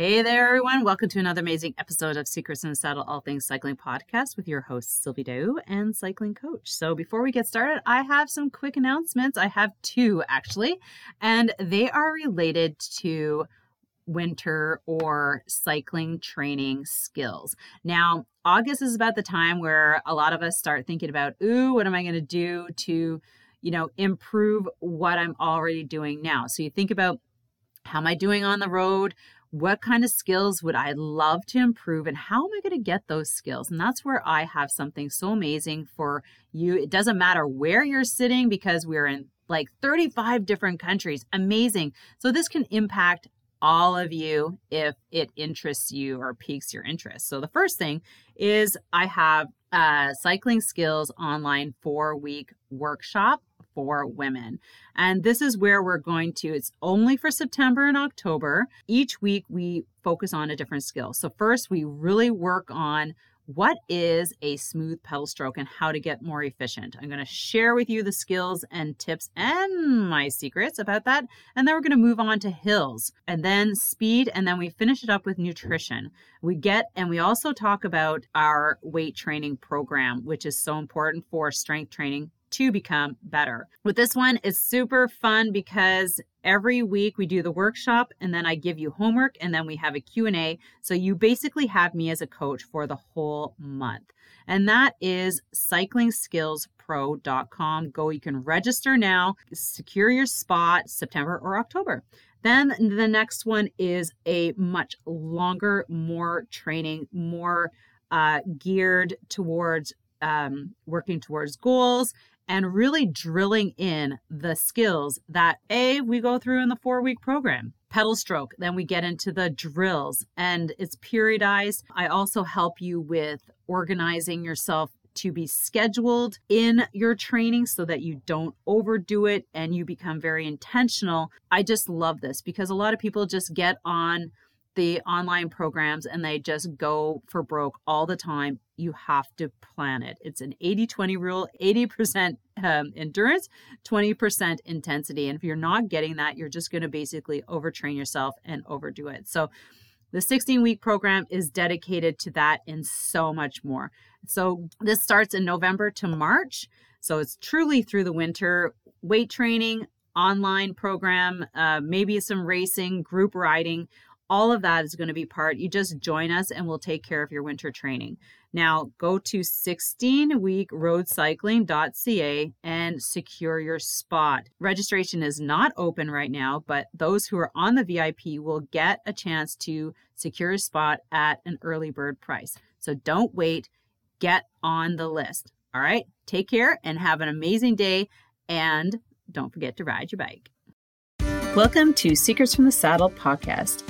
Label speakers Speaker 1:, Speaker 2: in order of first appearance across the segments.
Speaker 1: Hey there, everyone. Welcome to another amazing episode of Secrets in the Saddle All Things Cycling podcast with your host, Sylvie Dow and cycling coach. So, before we get started, I have some quick announcements. I have two actually, and they are related to winter or cycling training skills. Now, August is about the time where a lot of us start thinking about, ooh, what am I going to do to, you know, improve what I'm already doing now? So, you think about how am I doing on the road? What kind of skills would I love to improve and how am I going to get those skills? And that's where I have something so amazing for you. It doesn't matter where you're sitting because we're in like 35 different countries. Amazing. So this can impact all of you if it interests you or piques your interest. So the first thing is I have a cycling skills online 4 week workshop for women. And this is where we're going to, it's only for September and October. Each week we focus on a different skill. So, first, we really work on what is a smooth pedal stroke and how to get more efficient. I'm going to share with you the skills and tips and my secrets about that. And then we're going to move on to hills and then speed. And then we finish it up with nutrition. We get, and we also talk about our weight training program, which is so important for strength training to become better. With this one, it's super fun because every week we do the workshop and then I give you homework and then we have a Q&A. So you basically have me as a coach for the whole month. And that is cyclingskillspro.com. Go, you can register now, secure your spot September or October. Then the next one is a much longer, more training, more uh, geared towards um, working towards goals and really drilling in the skills that A, we go through in the four week program. Pedal stroke, then we get into the drills and it's periodized. I also help you with organizing yourself to be scheduled in your training so that you don't overdo it and you become very intentional. I just love this because a lot of people just get on the online programs and they just go for broke all the time. You have to plan it. It's an 80 20 rule 80% um, endurance, 20% intensity. And if you're not getting that, you're just going to basically overtrain yourself and overdo it. So, the 16 week program is dedicated to that and so much more. So, this starts in November to March. So, it's truly through the winter weight training, online program, uh, maybe some racing, group riding all of that is going to be part. You just join us and we'll take care of your winter training. Now go to 16weekroadcycling.ca and secure your spot. Registration is not open right now, but those who are on the VIP will get a chance to secure a spot at an early bird price. So don't wait, get on the list. All right, take care and have an amazing day. And don't forget to ride your bike. Welcome to Secrets from the Saddle podcast.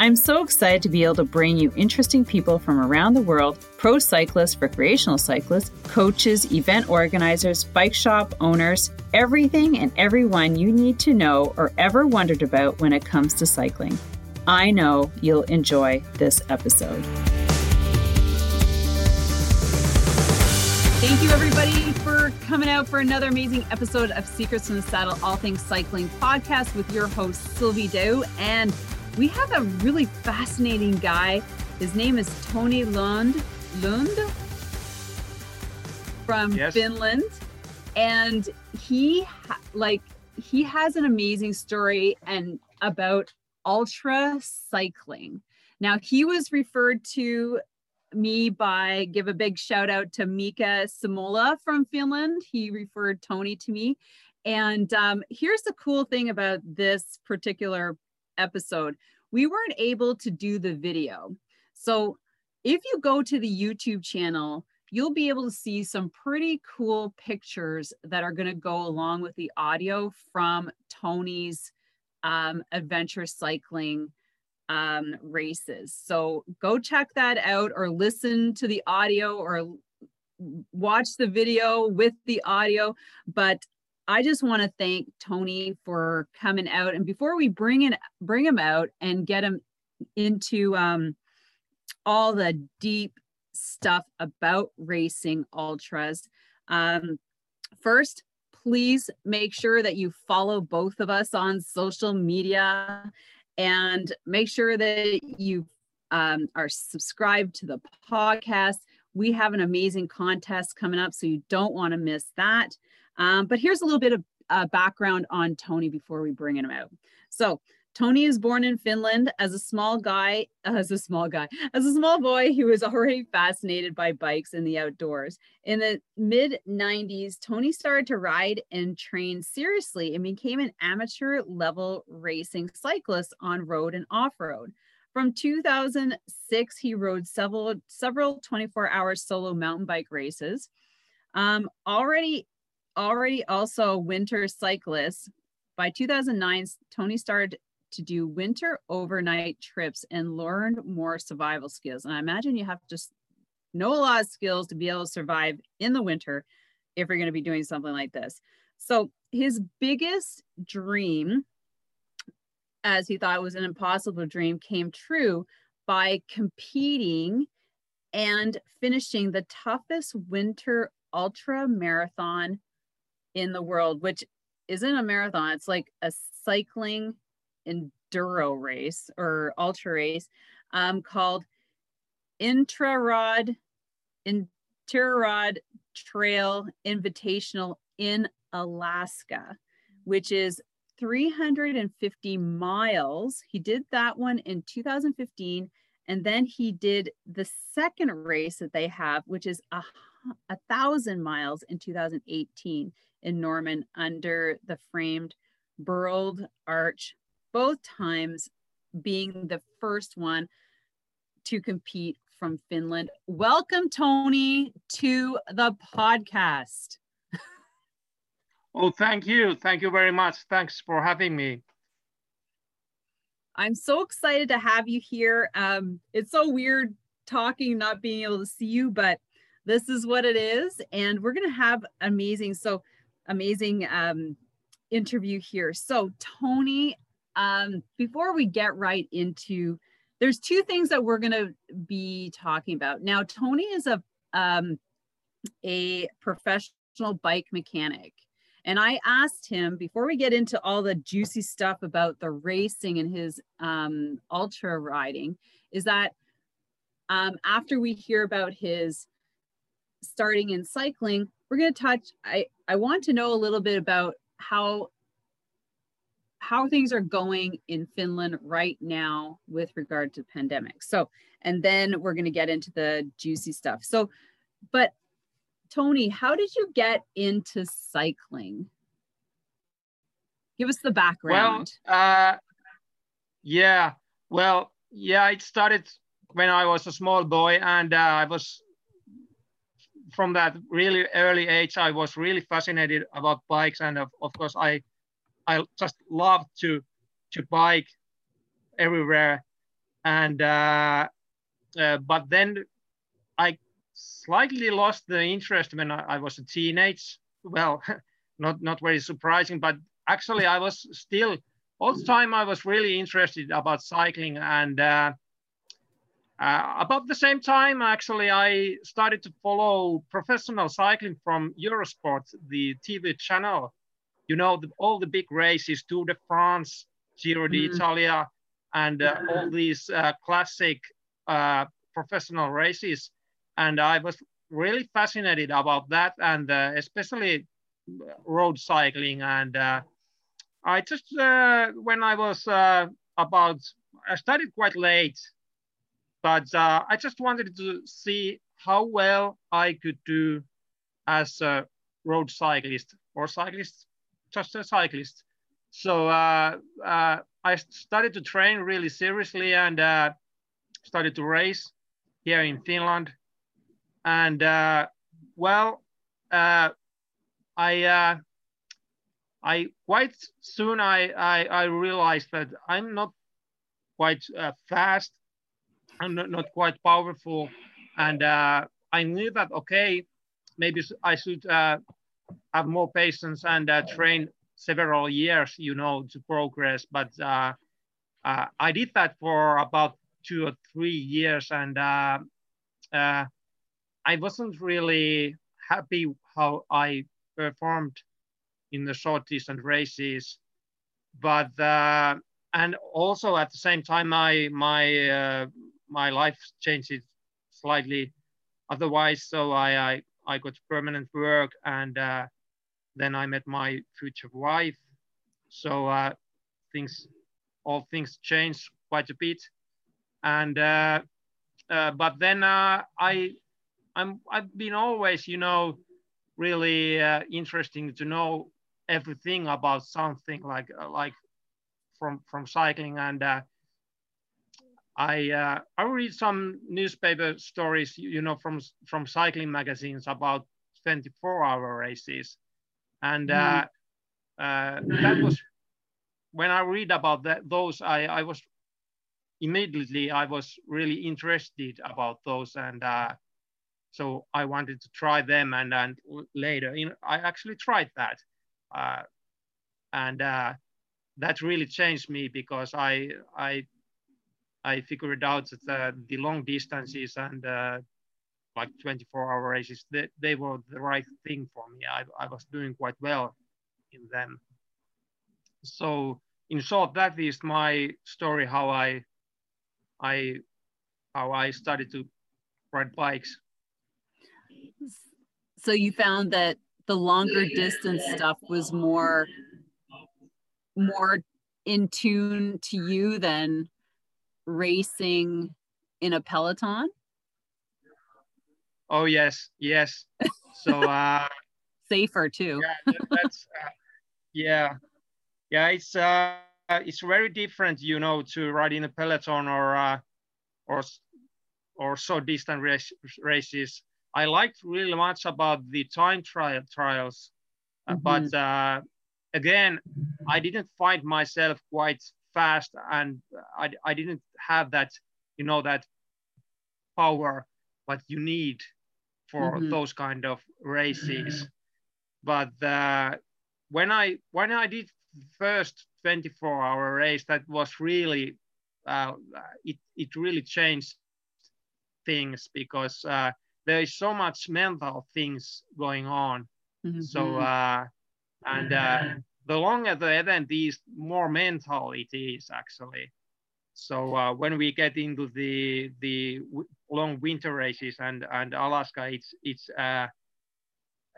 Speaker 1: I'm so excited to be able to bring you interesting people from around the world pro cyclists, recreational cyclists, coaches, event organizers, bike shop owners, everything and everyone you need to know or ever wondered about when it comes to cycling. I know you'll enjoy this episode. Thank you, everybody, for coming out for another amazing episode of Secrets from the Saddle All Things Cycling podcast with your host, Sylvie Dow. And we have a really fascinating guy. His name is Tony Lund Lund from yes. Finland, and he like he has an amazing story and about ultra cycling. Now he was referred to me by give a big shout out to Mika Simola from Finland. He referred Tony to me. And um, here's the cool thing about this particular episode we weren't able to do the video. So if you go to the YouTube channel, you'll be able to see some pretty cool pictures that are going to go along with the audio from Tony's um, adventure cycling um, races. So go check that out or listen to the audio or watch the video with the audio, but I just want to thank Tony for coming out. And before we bring in bring him out and get him into um, all the deep stuff about racing ultras, um, first, please make sure that you follow both of us on social media and make sure that you um, are subscribed to the podcast. We have an amazing contest coming up, so you don't want to miss that. Um, but here's a little bit of uh, background on Tony before we bring him out. So, Tony is born in Finland as a small guy, as a small guy, as a small boy he was already fascinated by bikes and the outdoors. In the mid 90s, Tony started to ride and train seriously and became an amateur level racing cyclist on road and off road. From 2006, he rode several several 24-hour solo mountain bike races. Um, already, already also winter cyclist. By 2009, Tony started to do winter overnight trips and learn more survival skills. And I imagine you have to know a lot of skills to be able to survive in the winter if you're going to be doing something like this. So his biggest dream as he thought was an impossible dream came true by competing and finishing the toughest winter ultra marathon in the world, which isn't a marathon, it's like a cycling enduro race or ultra race um, called Iditarod Iditarod Trail Invitational in Alaska, which is 350 miles. He did that one in 2015. And then he did the second race that they have, which is a, a thousand miles in 2018 in Nome under the framed Burled Arch, both times being the first one to compete from Finland. Welcome, Tony, to the podcast.
Speaker 2: Oh, thank you. Thank you very much. Thanks for having me.
Speaker 1: I'm so excited to have you here. Um, it's so weird talking, not being able to see you, but this is what it is. And we're going to have amazing, so amazing um, interview here. So, Tony, um, before we get right into, there's two things that we're going to be talking about. Now, Tony is a um, a professional bike mechanic. And I asked him before we get into all the juicy stuff about the racing and his um, ultra riding, is that um, after we hear about his starting in cycling, we're going to touch. I I want to know a little bit about how how things are going in Finland right now with regard to pandemic. So, and then we're going to get into the juicy stuff. So, but Tony, how did you get into cycling? Give us the background.
Speaker 2: Well, uh, yeah, well, yeah, it started when I was a small boy, and uh, I was from that really early age. I was really fascinated about bikes, and of, of course, I I just loved to to bike everywhere, and uh, uh, but then I slightly lost the interest when I, I was a teenage. Well, not not very surprising, but actually I was still all the time I was really interested about cycling and uh, uh, about the same time actually I started to follow professional cycling from Eurosport, the TV channel. You know the, all the big races, Tour de France, Giro d'Italia, mm. and uh, all these uh, classic uh, professional races and I was really fascinated about that, and uh, especially road cycling. And uh, I just uh, when I was uh, about, I started quite late, but uh, I just wanted to see how well I could do as a road cyclist or cyclist, just a cyclist. So uh, I started to train really seriously and started to race here in Finland and uh, well, uh, I uh, I quite soon I, I, I realized that I'm not quite uh, fast, I'm not, not quite powerful, and uh, I knew that okay, maybe I should uh, have more patience and uh, train several years, you know, to progress. But uh, uh, I did that for about two or three years, and uh, I wasn't really happy how I performed in the short distance races. But and also at the same time, my my my life changed slightly. Otherwise, so I I, I got permanent work and uh, then I met my future wife. So uh, things, all things changed quite a bit. And uh, uh, but then uh, I, I'm I've been always, you know, really uh, interesting to know everything about something like like from from cycling and I uh, I read some newspaper stories, you know, from from cycling magazines about 24-hour races, and uh, uh, that was when I read about that, those, I, I was immediately, I was really interested about those. And uh, so I wanted to try them. And then later, you know, I actually tried that. Uh, and uh, that really changed me because I, I, I figured out that uh, the long distances and uh, like 24 hour races, they, they were the right thing for me. I, I was doing quite well in them. So in short, that is my story, how I, I, how I started to ride bikes.
Speaker 1: So you found that the longer distance stuff was more, more in tune to you than racing in a peloton?
Speaker 2: Oh yes, yes. So uh,
Speaker 1: safer too.
Speaker 2: yeah, that's uh, yeah, yeah. It's uh, it's very different, you know, to ride in a peloton or uh, or or so distant race, races. I liked really much about the time trial trials, mm -hmm. but uh, again, I didn't find myself quite fast, and I I didn't have that, you know, that power what you need for mm-hmm. those kind of races. But uh, when I when I did first 24 hour race, that was really uh, it it really changed things because uh, there is so much mental things going on. Mm-hmm. So uh, and uh, the longer the event is, more mental it is actually. So uh, when we get into the the long winter races and and Alaska, it's it's uh,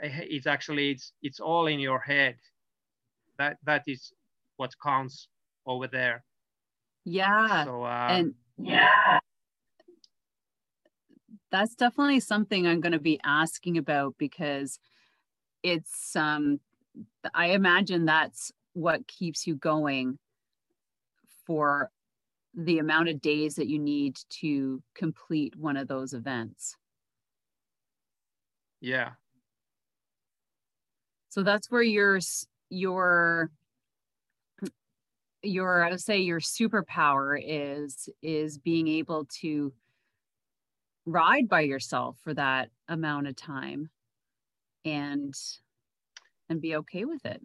Speaker 2: it's actually it's it's all in your head. That that is what counts over there.
Speaker 1: Yeah. So uh, and yeah, that's definitely something I'm going to be asking about because it's um I imagine that's what keeps you going for the amount of days that you need to complete one of those events.
Speaker 2: Yeah.
Speaker 1: So that's where your your your I would say your superpower is is being able to ride by yourself for that amount of time and and be okay with it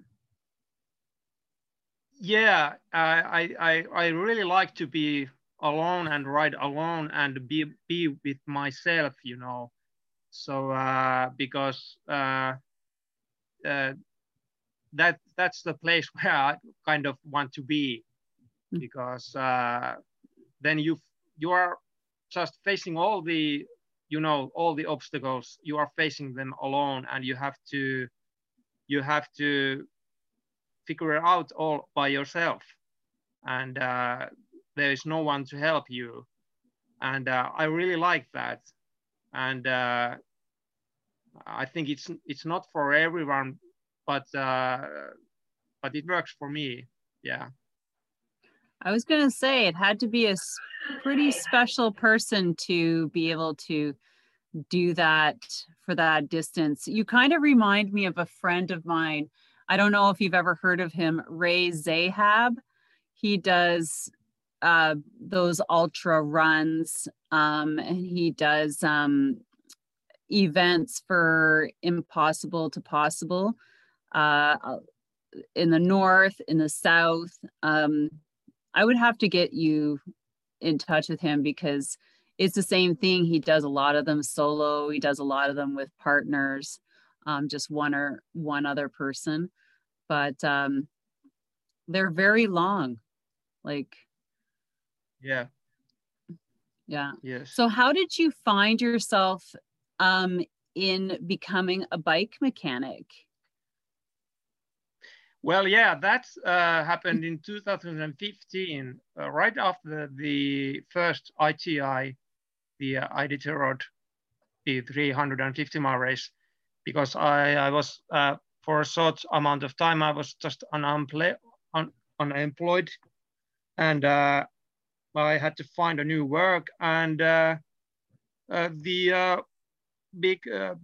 Speaker 2: yeah, I, I, I really like to be alone and ride alone and be, be with myself, you know. So uh, because uh, uh, that that's the place where I kind of want to be, hmm. because uh, then you you are just facing all the you know all the obstacles you are facing them alone and you have to you have to figure it out all by yourself. And uh, there is no one to help you. And uh, i really like that. And uh, i think it's it's not for everyone but uh, but it works for me. Yeah.
Speaker 1: I was going to say it had to be a pretty special person to be able to do that for that distance you kind of remind me of a friend of mine I don't know if you've ever heard of him, Ray Zahab. He does uh, those ultra runs, um, and he does. Um, events for Impossible to Possible uh, in the north, in the south. Um, I would have to get you in touch with him because it's the same thing. He does a lot of them solo. He does a lot of them with partners, um, just one or one other person. But um, they're very long. Like,
Speaker 2: yeah,
Speaker 1: yeah.
Speaker 2: Yes.
Speaker 1: So, how did you find yourself um, in becoming a bike mechanic?
Speaker 2: Well, yeah, that uh, happened in 2015, uh, right after the first ITI, the uh, Iditarod, the 350 mile race, because I, I was, uh, for a short amount of time, I was just unemployed, un unemployed and uh, I had to find a new work. And uh, uh, the big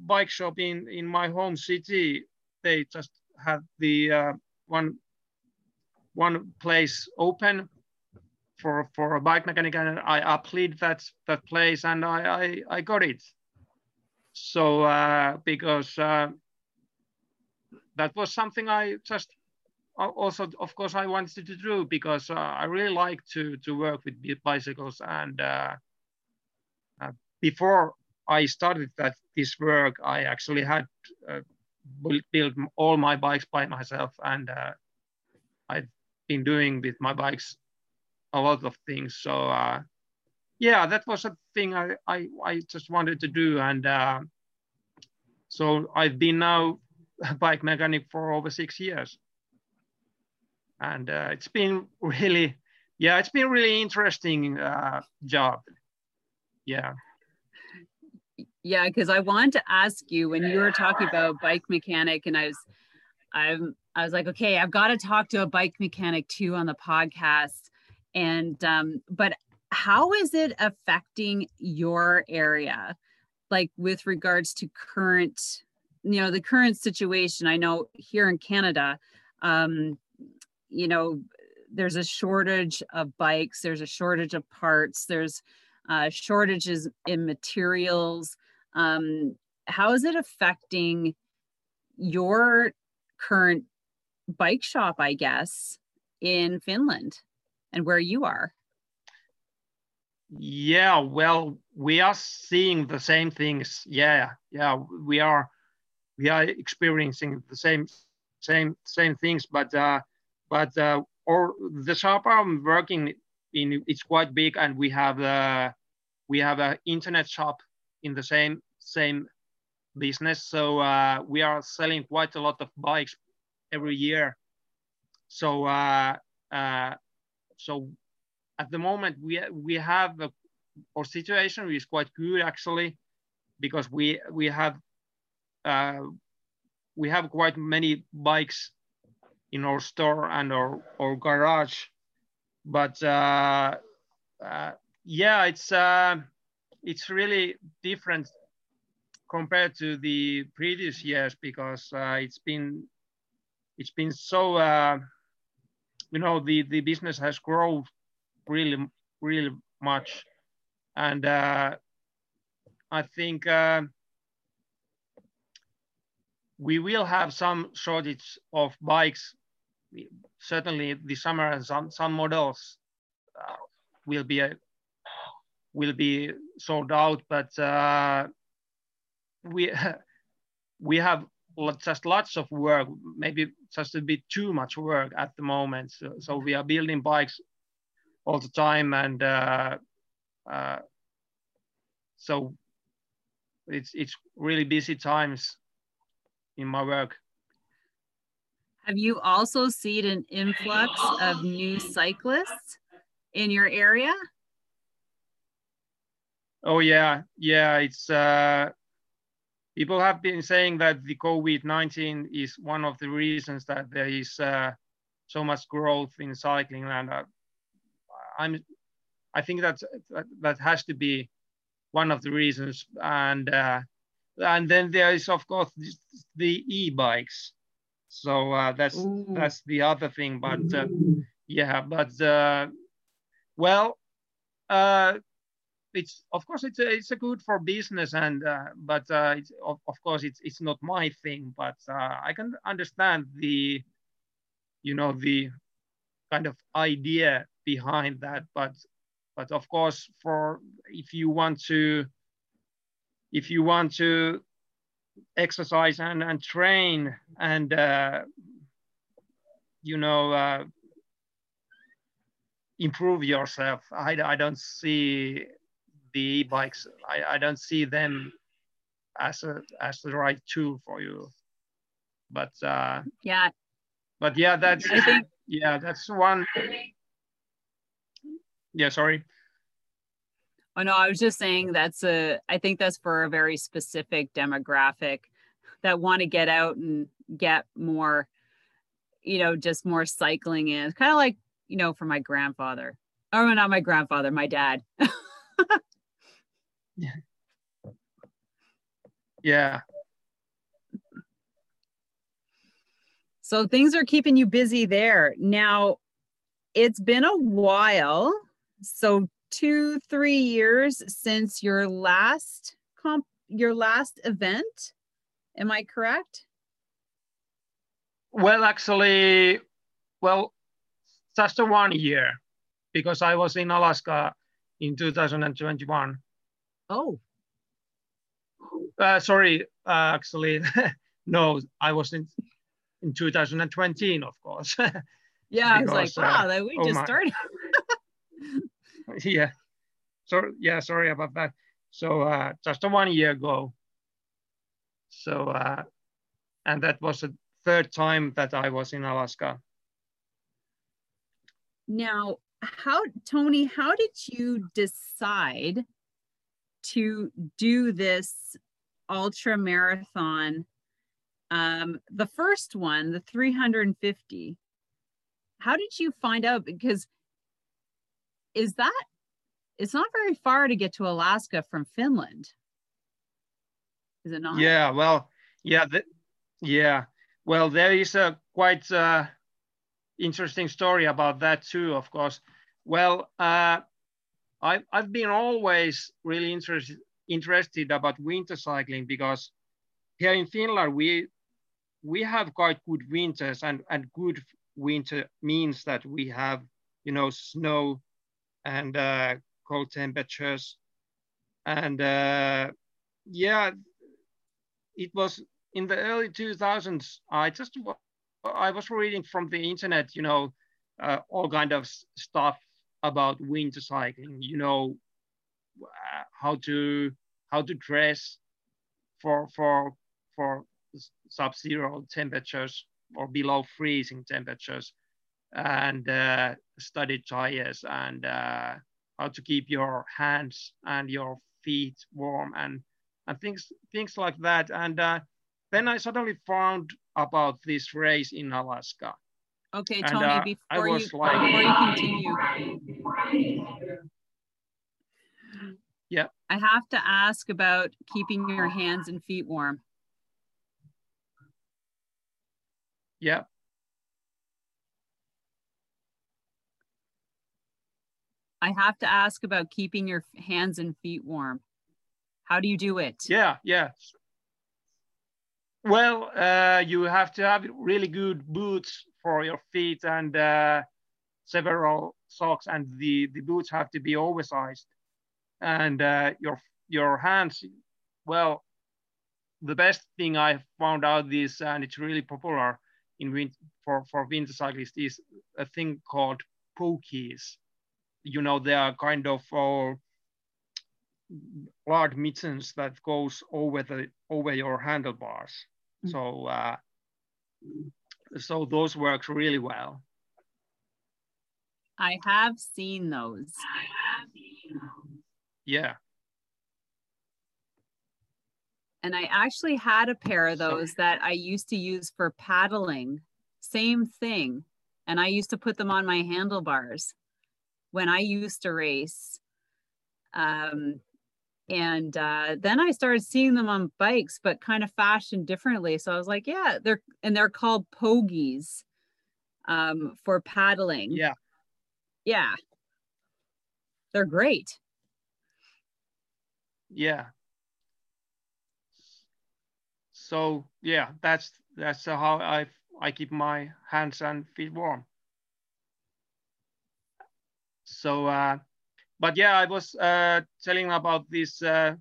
Speaker 2: bike shop in, in my home city, they just had the one one place open for for a bike mechanic and I applied that that place and I I, I got it. So uh, because uh, that was something I just also of course I wanted to do because uh, I really like to to work with bicycles and uh, uh, before I started that this work I actually had uh, build all my bikes by myself and uh, I've been doing with my bikes a lot of things. So uh, yeah, that was a thing I, I, I just wanted to do. And uh, so I've been now a bike mechanic for over six years. And uh, it's been really, yeah, it's been really interesting uh, job. Yeah
Speaker 1: yeah because i wanted to ask you when you were talking about bike mechanic and i was i'm i was like okay i've got to talk to a bike mechanic too on the podcast and um but how is it affecting your area? Like with regards to current you know the current situation i know here in canada um you know there's a shortage of bikes there's a shortage of parts there's uh, shortages in materials. Um, how is it affecting your current bike shop, I guess, in Finland and where you are?
Speaker 2: Yeah, well, we are seeing the same things. Yeah, yeah, we are we are experiencing the same same same things, but uh, but uh, or the shop I'm working in it's quite big, and we have uh, we have an internet shop in the same same business. So uh, we are selling quite a lot of bikes every year. So uh, uh, so at the moment we we have a, our situation is quite good actually because we we have uh, we have quite many bikes in our store and our, our garage. But uh, uh, yeah it's uh, it's really different compared to the previous years because uh, it's been it's been so uh, you know the the business has grown really really much. And uh, I think uh, we will have some shortage of bikes. Certainly this summer and some some models uh, will be a, will be sold out. But uh, we we have just lots of work, maybe just a bit too much work at the moment. So, so we are building bikes all the time, and uh, uh, so it's it's really busy times in my work.
Speaker 1: Have you also seen an influx of new cyclists in your area?
Speaker 2: Oh yeah, yeah. It's uh, people have been saying that the COVID-19 is one of the reasons that there is uh, so much growth in cycling. And uh, I'm, I think that, that has to be one of the reasons. And, uh, and then there is of course the e-bikes. So uh, that's, Ooh. that's the other thing, but uh, yeah, but uh, well, it's of course it's a, it's a good for business and uh, but uh, it's, of, of course it's it's not my thing but uh, i can understand the you know the kind of idea behind that but but of course for if you want to if you want to exercise and, and train and uh, you know uh, improve yourself I, I don't see the e-bikes I, I don't see them as a as the right tool for you. But uh
Speaker 1: yeah.
Speaker 2: but yeah that's yeah that's one. Yeah sorry.
Speaker 1: Oh no i was just saying that's a i think that's for a very specific demographic that want to get out and get more you know just more cycling in. Kind of like you know for my grandfather. Or not my grandfather my dad
Speaker 2: yeah. Yeah
Speaker 1: so things are keeping you busy there. Now it's been a while. So two three years since your last comp your last event. Am i correct?
Speaker 2: Well actually well just one year because i was in alaska in 2021
Speaker 1: oh
Speaker 2: uh, sorry uh, actually no i was in in 2020 of course
Speaker 1: yeah i was like wow uh, that we oh just my. started
Speaker 2: yeah. So yeah, sorry about that. So uh, just one year ago. So uh, and that was the third time that I was in Alaska.
Speaker 1: Now, how Tony, how did you decide to do this ultra marathon? Um, the first one, the 350. How did you find out? Because is that it's not very far to get to Alaska from Finland. Is it not?
Speaker 2: Yeah, well, yeah, the, yeah. Well, there is a quite uh, interesting story about that too, of course. Well, uh, I've, I've been always really interested interested about winter cycling because here in Finland we we have quite good winters and and good winter means that we have you know snow and uh, cold temperatures. And uh, yeah, it was in the early 2000s. I just I was reading from the internet, you know, uh, all kind of stuff about winter cycling. You know, how to how to dress for for for sub-zero temperatures or below freezing temperatures and uh, studded tires and uh, how to keep your hands and your feet warm and and things things like that. And uh, then I suddenly found about this race in Alaska.
Speaker 1: Okay, Tony, and, uh, before, you, like, before you continue.
Speaker 2: Yeah.
Speaker 1: I have to ask about keeping your hands and feet warm.
Speaker 2: Yeah.
Speaker 1: I have to ask about keeping your hands and feet warm. How do you do it?
Speaker 2: Yeah, yeah. Well, uh, you have to have really good boots for your feet and uh, several socks, and the, the boots have to be oversized. And uh, your your hands, well, the best thing I found out is, and it's really popular in wind, for for winter cyclists, is a thing called pogies you know, they are kind of uh, large mittens that goes over the over your handlebars. Mm -hmm. So uh, so those work really well.
Speaker 1: I have seen those.
Speaker 2: Yeah.
Speaker 1: And I actually had a pair of those that I used to use for paddling. Same thing. And I used to put them on my handlebars when I used to race. Um, and uh, then I started seeing them on bikes, but kind of fashioned differently. So I was like, yeah, they're and they're called pogies um, for paddling.
Speaker 2: Yeah,
Speaker 1: yeah, they're great.
Speaker 2: yeah. So yeah, that's that's how I I keep my hands and feet warm. So, uh, but yeah, I was uh, telling about this uh,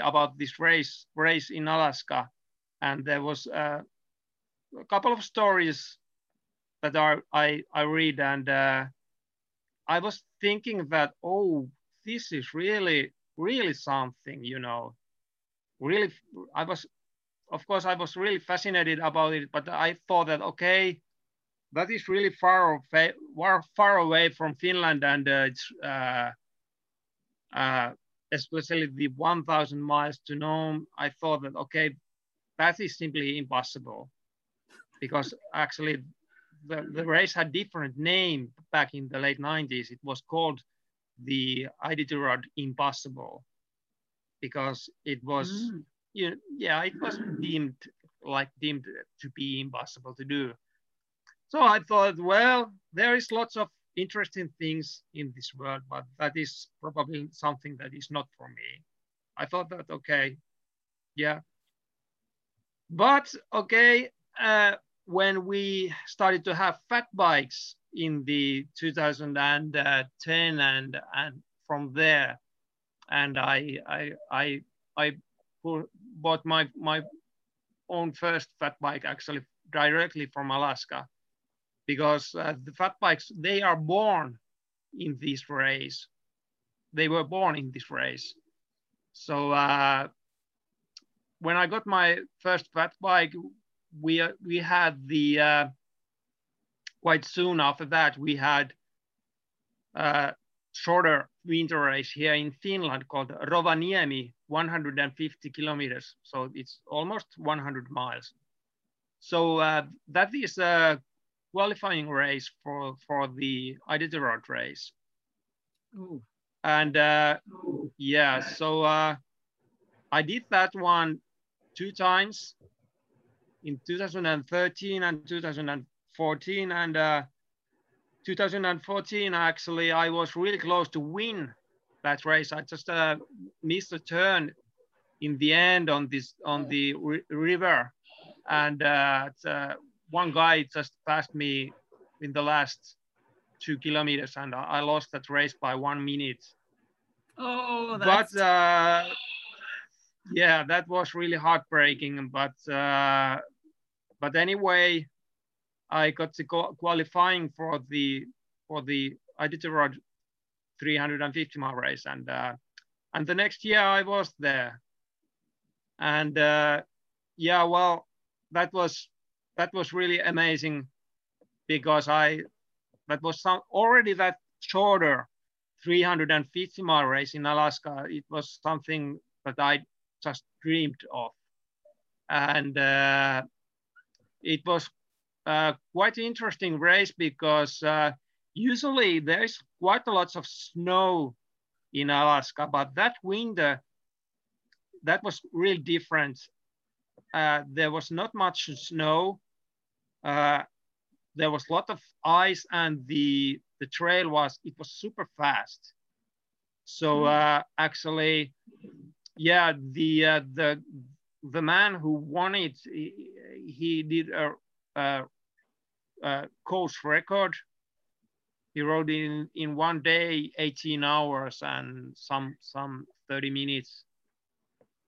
Speaker 2: about this race race in Alaska, and there was uh, a couple of stories that are I I read, and uh, I was thinking that oh, this is really really something, you know, really. I was, of course, I was really fascinated about it, but I thought that okay, that is really far away, far away from Finland, and uh, it's uh, uh, especially the 1,000 miles to Nome. I thought that okay, that is simply impossible, because actually the, the race had different name back in the late 90s. It was called the Iditarod Impossible because it was, mm. you know, yeah, it was deemed like deemed to be impossible to do. So I thought, well, there is lots of interesting things in this world, but that is probably something that is not for me. I thought that, okay, yeah. But okay, uh, when we started to have fat bikes in the 2010 and and from there, and I I I I bought my my own first fat bike actually directly from Alaska because uh, the fat bikes they are born in this race. They were born in this race. So uh, when i got my first fat bike we uh, we had the uh, quite soon after that we had a uh, shorter winter race here in finland called rovaniemi 150 kilometers. So it's almost 100 miles. So uh, that is a qualifying race for, for the Iditarod race. Ooh. And uh, yeah, so uh, I did that one two times in 2013 and 2014. And uh, 2014, actually, I was really close to win that race. I just uh, missed a turn in the end on this on the river, and uh, one guy just passed me in the last two kilometers and I lost that race by one minute.
Speaker 1: Oh, that's...
Speaker 2: but uh, yeah, that was really heartbreaking. But uh, but anyway, I got to qualifying for the for the Iditarod 350 mile race, and uh, and the next year I was there, and uh, yeah, well, that was that was really amazing because I that was some, already that shorter 350 mile race in Alaska. It was something that I just dreamed of, and uh, it was uh, quite interesting race because uh, usually there is quite a lot of snow in Alaska, but that winter that was really different. Uh, there was not much snow, uh, there was a lot of ice and the the trail was it was super fast. So hmm. uh, actually yeah the uh, the the man who won it he, he did a, a, a, course record. He rode in in one day 18 hours and some some 30 minutes.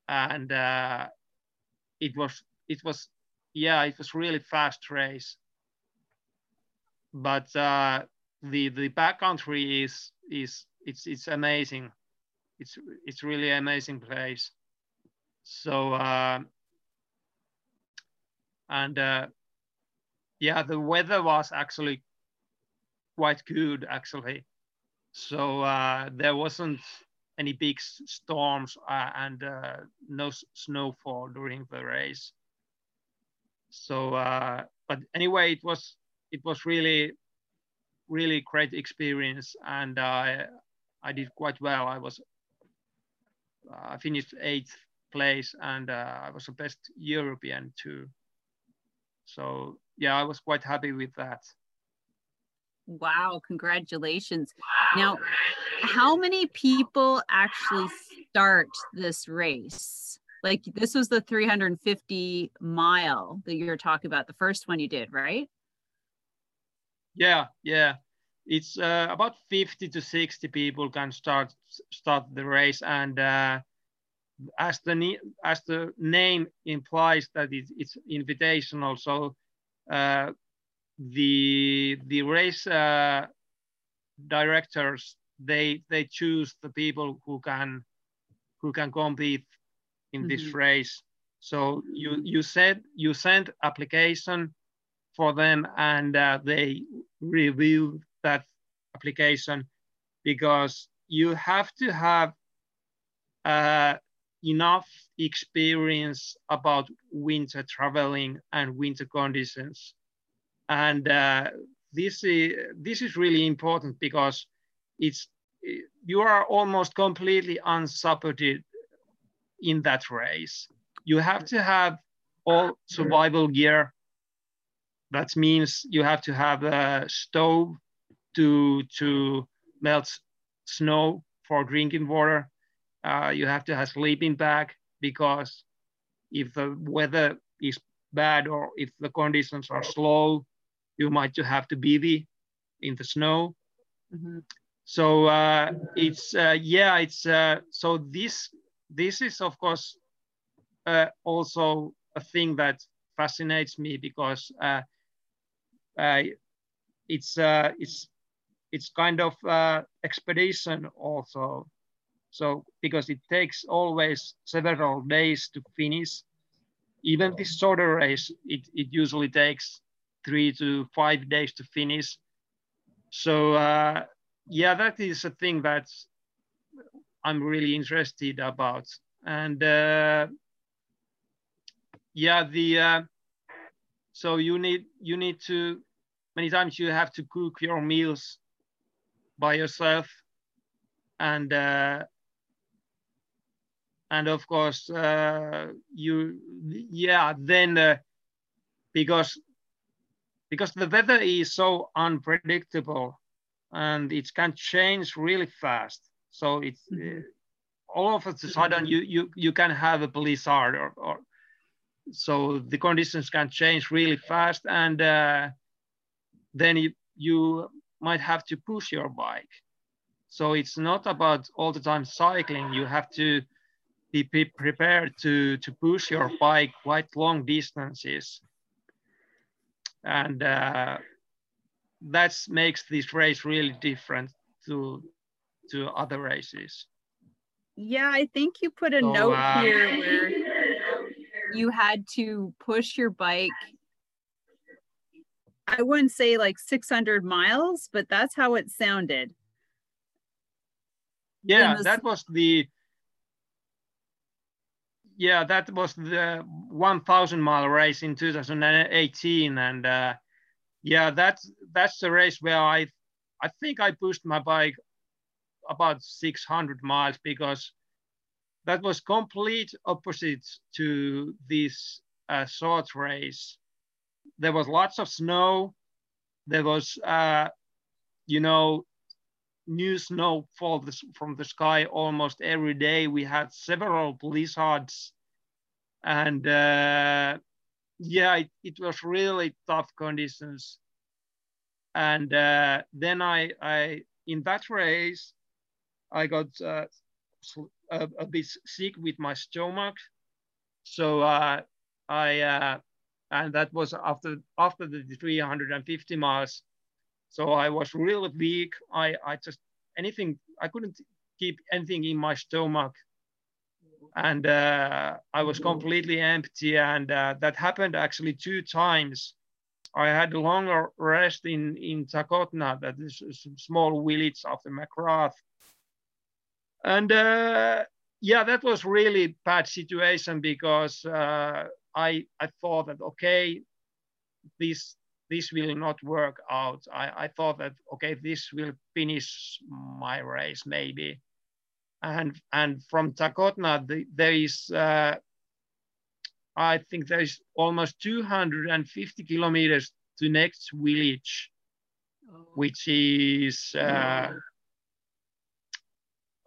Speaker 2: And uh, it was it was yeah, it was really fast race. But uh, the the backcountry is is it's it's amazing. It's it's really amazing place. So uh, and uh, yeah, the weather was actually quite good actually. So uh, there wasn't any big storms uh, and uh, no snowfall during the race so uh, but anyway it was it was really really great experience and i i did quite well i was uh, i finished eighth place and uh, i was the best european too so yeah i was quite happy with that
Speaker 1: Wow, congratulations. Now, how many people actually start this race? Like this was the 350 mile that you were talking about, the first one you did, right?
Speaker 2: Yeah, yeah. It's uh, about 50 to 60 people can start start the race and uh, as the as the name implies that it, it's invitational so uh, the the race uh, directors they they choose the people who can who can compete in mm-hmm. this race. So you you said you sent application for them and uh, they reviewed that application because you have to have uh, enough experience about winter traveling and winter conditions and uh, this is this is really important because it's you are almost completely unsupported in that race. You have to have all survival gear. That means you have to have a stove to to melt snow for drinking water. Uh, you have to have sleeping bag because if the weather is bad or if the conditions are slow, you might have to be in the snow. Mm-hmm. So uh, it's uh, yeah, it's uh, so this this is of course uh, also a thing that fascinates me because uh, it's uh, it's it's kind of expedition also. So because it takes always several days to finish, even this shorter race, it, it usually takes three to five days to finish. So uh, yeah, that is a thing that I'm really interested about. And uh, yeah, the uh, so you need you need to many times you have to cook your meals by yourself, and uh, and of course uh, you yeah then uh, because because the weather is so unpredictable and it can change really fast. So it's mm-hmm. uh, all of a sudden you, you, you can have a blizzard or, or so the conditions can change really fast and uh, then you, you might have to push your bike. So it's not about all the time cycling. You have to be prepared to, to push your bike quite long distances and uh, that makes this race really different to to other races.
Speaker 1: Yeah, I think you put a so, note uh, here where you had to push your bike. I wouldn't say like 600 miles, but that's how it sounded.
Speaker 2: Yeah, that was the yeah, that was the 1,000 mile race in 2018, and uh, yeah, that's that's the race where I I think I pushed my bike about 600 miles because that was complete opposite to this uh, short race. There was lots of snow. There was, uh, you know, new snow fall from the sky almost every day. We had several police blizzards and uh, yeah, it, it, was really tough conditions. And uh, then I, I, in that race, I got uh, a, a, bit sick with my stomach. So uh, I, uh, and that was after after the 350 miles so I was really weak. I, I just, anything, I couldn't keep anything in my stomach. And uh, I was completely empty. And uh, that happened actually two times. I had a longer rest in, in Takotna, that is a small village after McGrath. And uh, yeah, that was really bad situation because uh, I, I thought that, okay, this this will not work out. I, I thought that, okay, this will finish my race maybe. And, and from Takotna, the, there is, uh, I think there is almost 250 kilometers to next village. which is uh,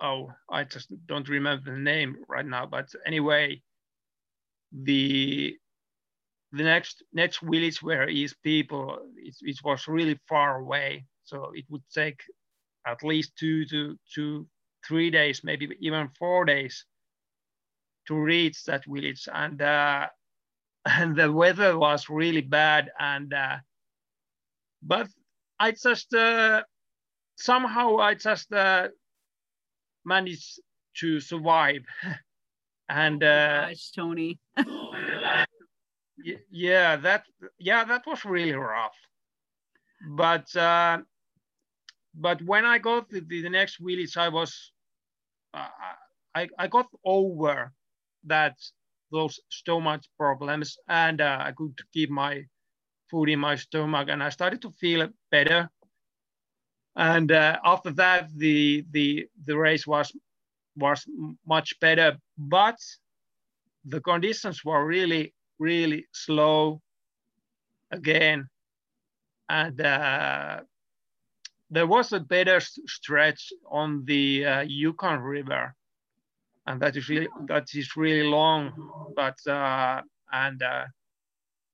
Speaker 2: oh, I just don't remember the name right now. But anyway, the the next next village where is people, it, it was really far away. So it would take at least two to two, three days, maybe even four days to reach that village. And uh, and the weather was really bad. And uh, but I just uh, somehow I just uh, managed to survive. and uh,
Speaker 1: gosh, Tony.
Speaker 2: yeah, that yeah that was really rough. But uh, but when I got to the, the next village, I was uh, I I got over that those stomach problems and uh, I could keep my food in my stomach and I started to feel better. And uh, after that, the, the, the race was, was much better, but the conditions were really, really slow again. And uh, there was a better stretch on the uh, Yukon River and that is really that is really long. But uh, and uh,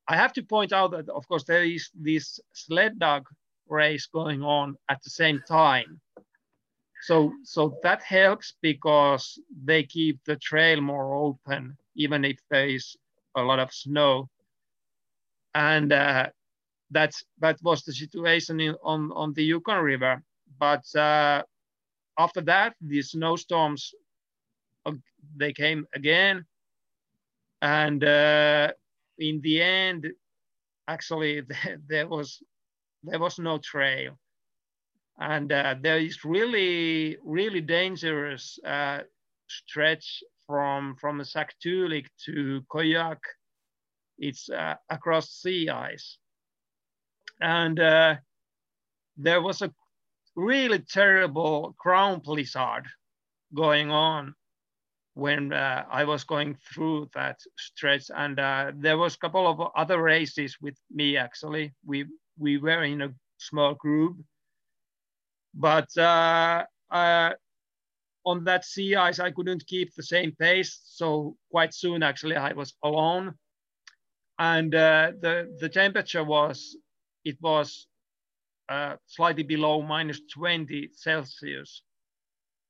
Speaker 2: I have to point out that of course there is this sled dog race going on at the same time. So so that helps because they keep the trail more open even if there is a lot of snow. And uh, that's that was the situation in, on on the Yukon River. But uh, after that, the snowstorms they came again. And uh, in the end, actually, there was there was no trail, and uh, there is really really dangerous uh, stretch from from Shaktoolik to Koyuk. It's uh, across sea ice, and uh, there was a really terrible ground blizzard going on when uh, I was going through that stretch. And uh, there was a couple of other races with me, actually. We, we were in a small group. But uh, uh on that sea ice, I couldn't keep the same pace. So quite soon, actually, I was alone. And uh, the, the temperature was, it was uh, slightly below minus 20 Celsius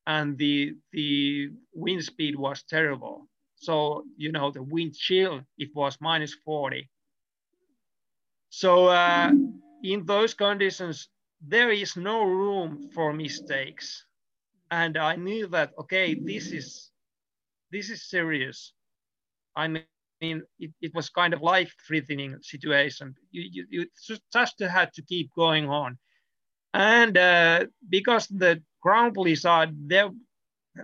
Speaker 2: and the the wind speed was terrible. So you know the wind chill it was minus 40. So uh, in those conditions, there is no room for mistakes, and I knew that okay, this is this is serious. I mean, it, it was kind of life-threatening situation. You, you, you just had to keep going on. And uh, because the ground police are there,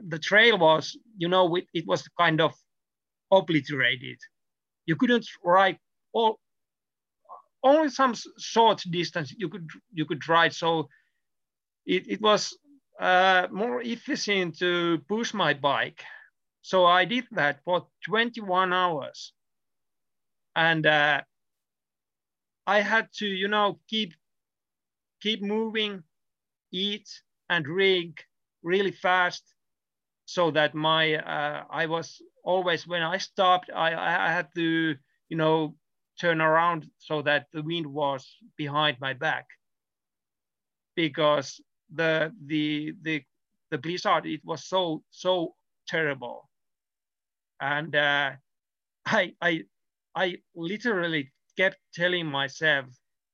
Speaker 2: the trail was, you know, it, it was kind of obliterated. You couldn't ride all, only some short distance you could you could ride. So it, it was uh, more efficient to push my bike. So I did that for 21 hours. And uh, I had to, you know, keep keep moving, eat and rig really fast so that my, uh, I was always, when I stopped, I, I had to, you know, turn around so that the wind was behind my back because the, the, the, the blizzard, it was so, so terrible. And uh, I, I, I literally kept telling myself,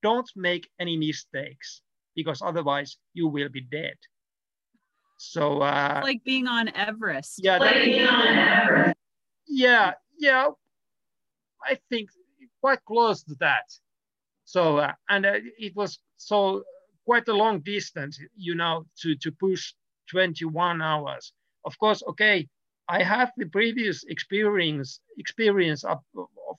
Speaker 2: don't make any mistakes because otherwise you will be dead. So uh,
Speaker 1: it's like being on Everest.
Speaker 2: Yeah,
Speaker 1: like being on
Speaker 2: Everest. Yeah, yeah. I think quite close to that. So uh, and uh, it was so quite a long distance, you know, to to push 21 hours. Of course, okay, I have the previous experience experience up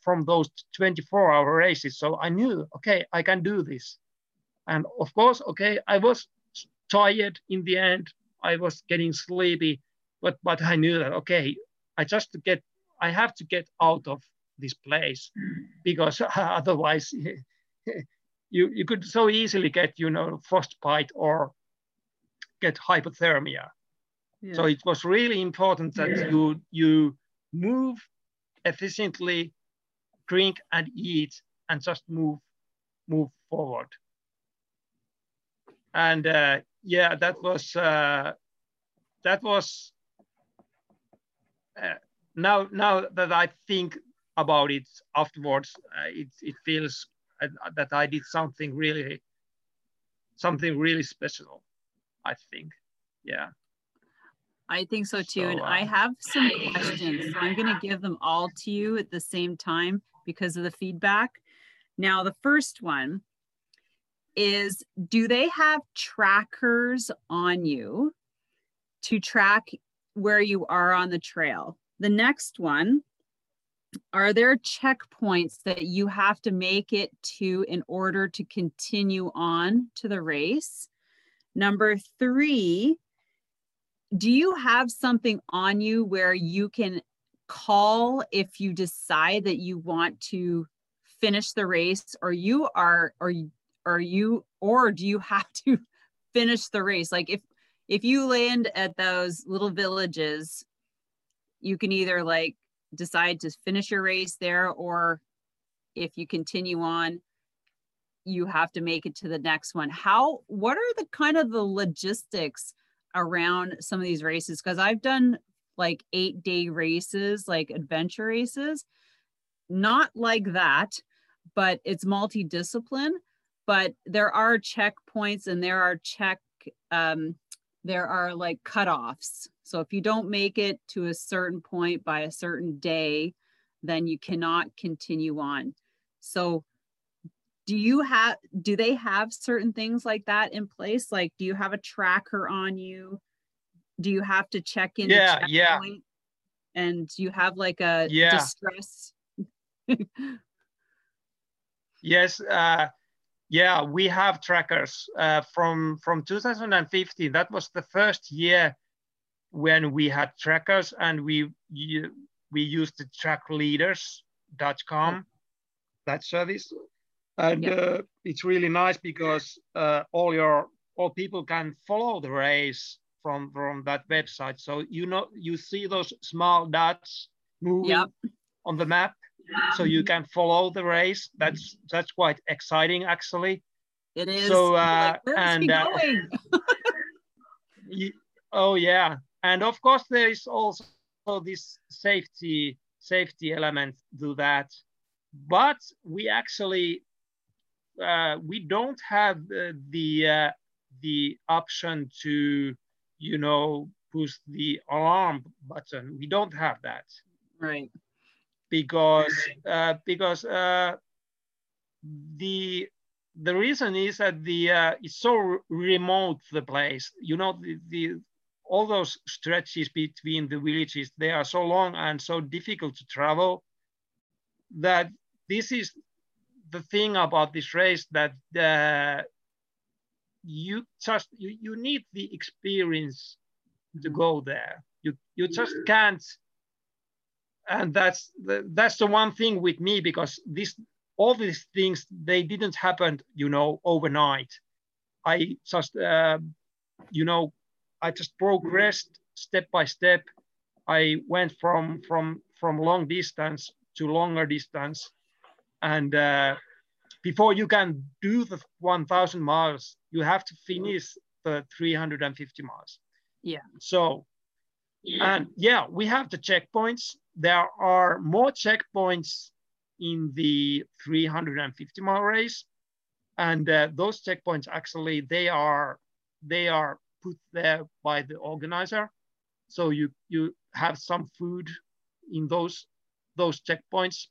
Speaker 2: from those 24 hour races. So I knew, okay, I can do this. And of course, okay, I was tired in the end. I was getting sleepy, but but I knew that okay, I just get, I have to get out of this place because otherwise you you could so easily get you know frostbite or get hypothermia. Yeah. So it was really important that yeah. you you move efficiently, drink and eat, and just move move forward. And uh, yeah, that was uh, that was uh, now now that I think about it afterwards, uh, it it feels uh, that I did something really something really special. I think, yeah.
Speaker 1: I think so too. So, and uh, I have some questions. So I'm going to give them all to you at the same time because of the feedback. Now, the first one is Do they have trackers on you to track where you are on the trail? The next one Are there checkpoints that you have to make it to in order to continue on to the race? Number three, do you have something on you where you can call if you decide that you want to finish the race or you are or are you or do you have to finish the race like if if you land at those little villages you can either like decide to finish your race there or if you continue on you have to make it to the next one how what are the kind of the logistics around some of these races because I've done like eight day races, like adventure races, not like that, but it's multidiscipline. But there are checkpoints and there are check, um, there are like cutoffs. So if you don't make it to a certain point by a certain day, then you cannot continue on. So do you have do they have certain things like that in place like do you have a tracker on you do you have to check in
Speaker 2: yeah yeah
Speaker 1: and you have like a yeah. distress
Speaker 2: yes uh yeah we have trackers uh from from 2015 that was the first year when we had trackers and we we used the trackleaders.com that service. And yeah. uh, it's really nice because uh, all your all people can follow the race from from that website. So you know you see those small dots moving on the map so you can follow the race that's that's quite exciting actually
Speaker 1: it is
Speaker 2: so uh, like, and uh, oh yeah and of course there is also this safety safety element to that but we actually uh, we don't have uh, the uh, the option to you know push the alarm button. We don't have that.
Speaker 1: Right.
Speaker 2: Because uh, because uh, the the reason is that the uh, it's so remote the place. You know the, the all those stretches between the villages they are so long and so difficult to travel that this is the thing about this race that uh, you just you, you need the experience to go there. You you just can't. And that's the, that's the one thing with me because this all these things they didn't happen you know overnight. I just uh, you know I just progressed step by step. I went from from from long distance to longer distance and uh, before you can do the 1000 miles you have to finish the 350 miles
Speaker 1: yeah
Speaker 2: so and yeah we have the checkpoints. There are more checkpoints in the 350 mile race. And uh, those checkpoints actually they are they are put there by the organizer. So you you have some food in those those checkpoints.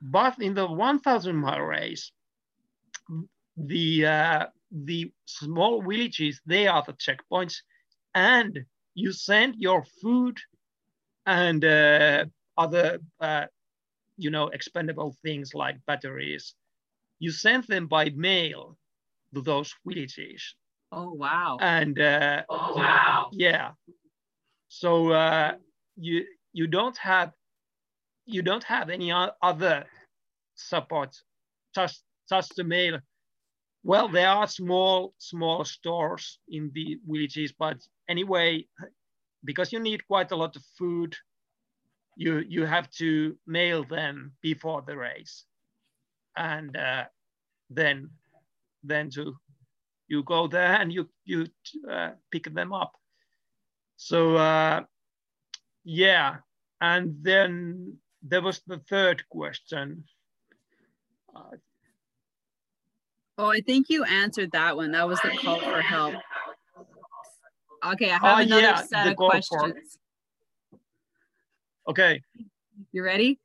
Speaker 2: But in the 1000 mile race, the, uh, the small villages, they are the checkpoints. And you send your food and uh, other, uh, you know, expendable things like batteries. You send them by mail to those villages.
Speaker 1: Oh, wow.
Speaker 2: And uh, oh, wow. yeah. So uh, you, you don't have you don't have any other support, just just the mail well, there are small, small stores in the villages, but anyway, because you need quite a lot of food, you you have to mail them before the race, and uh, then then to you go there and you you uh, pick them up. So uh, yeah, and then there was the third question. Uh,
Speaker 1: oh, I think you answered that one. That was the call for help. Okay, I have
Speaker 2: Oh,
Speaker 1: another
Speaker 2: yeah,
Speaker 1: set of questions.
Speaker 2: okay,
Speaker 1: You ready?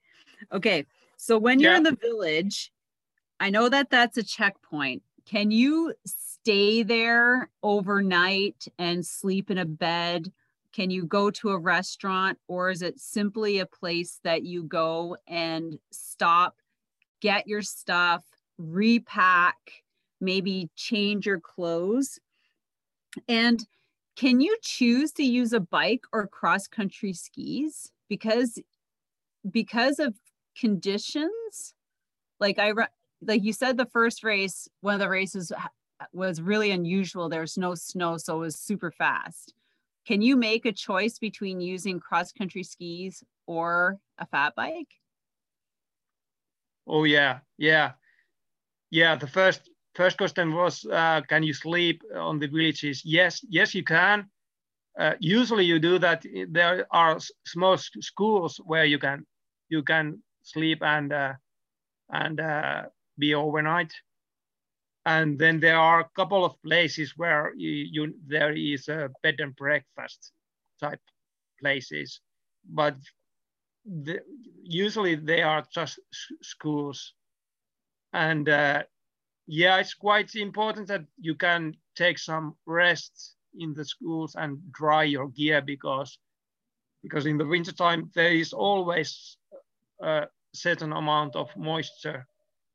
Speaker 1: Okay. So when you're
Speaker 2: Yeah.
Speaker 1: in the village, I know that that's a checkpoint. Can you stay there overnight and sleep in a bed? Can you go to a restaurant or is it simply a place that you go and stop, get your stuff, repack, maybe change your clothes? And can you choose to use a bike or cross country skis? Because because of conditions like i like you said the first race one of the races was really unusual there was no snow so it was super fast can you make a choice between using cross country skis or a fat bike
Speaker 2: oh yeah, yeah, yeah. The first first question was, uh, can you sleep on the villages? Yes, yes, you can. Uh, usually you do that. There are small schools where you can you can sleep and uh, and uh, be overnight. And then there are a couple of places where you, you there is a bed and breakfast type places, but the, usually they are just schools. And uh, yeah, it's quite important that you can take some rest in the schools and dry your gear because because in the wintertime there is always a certain amount of moisture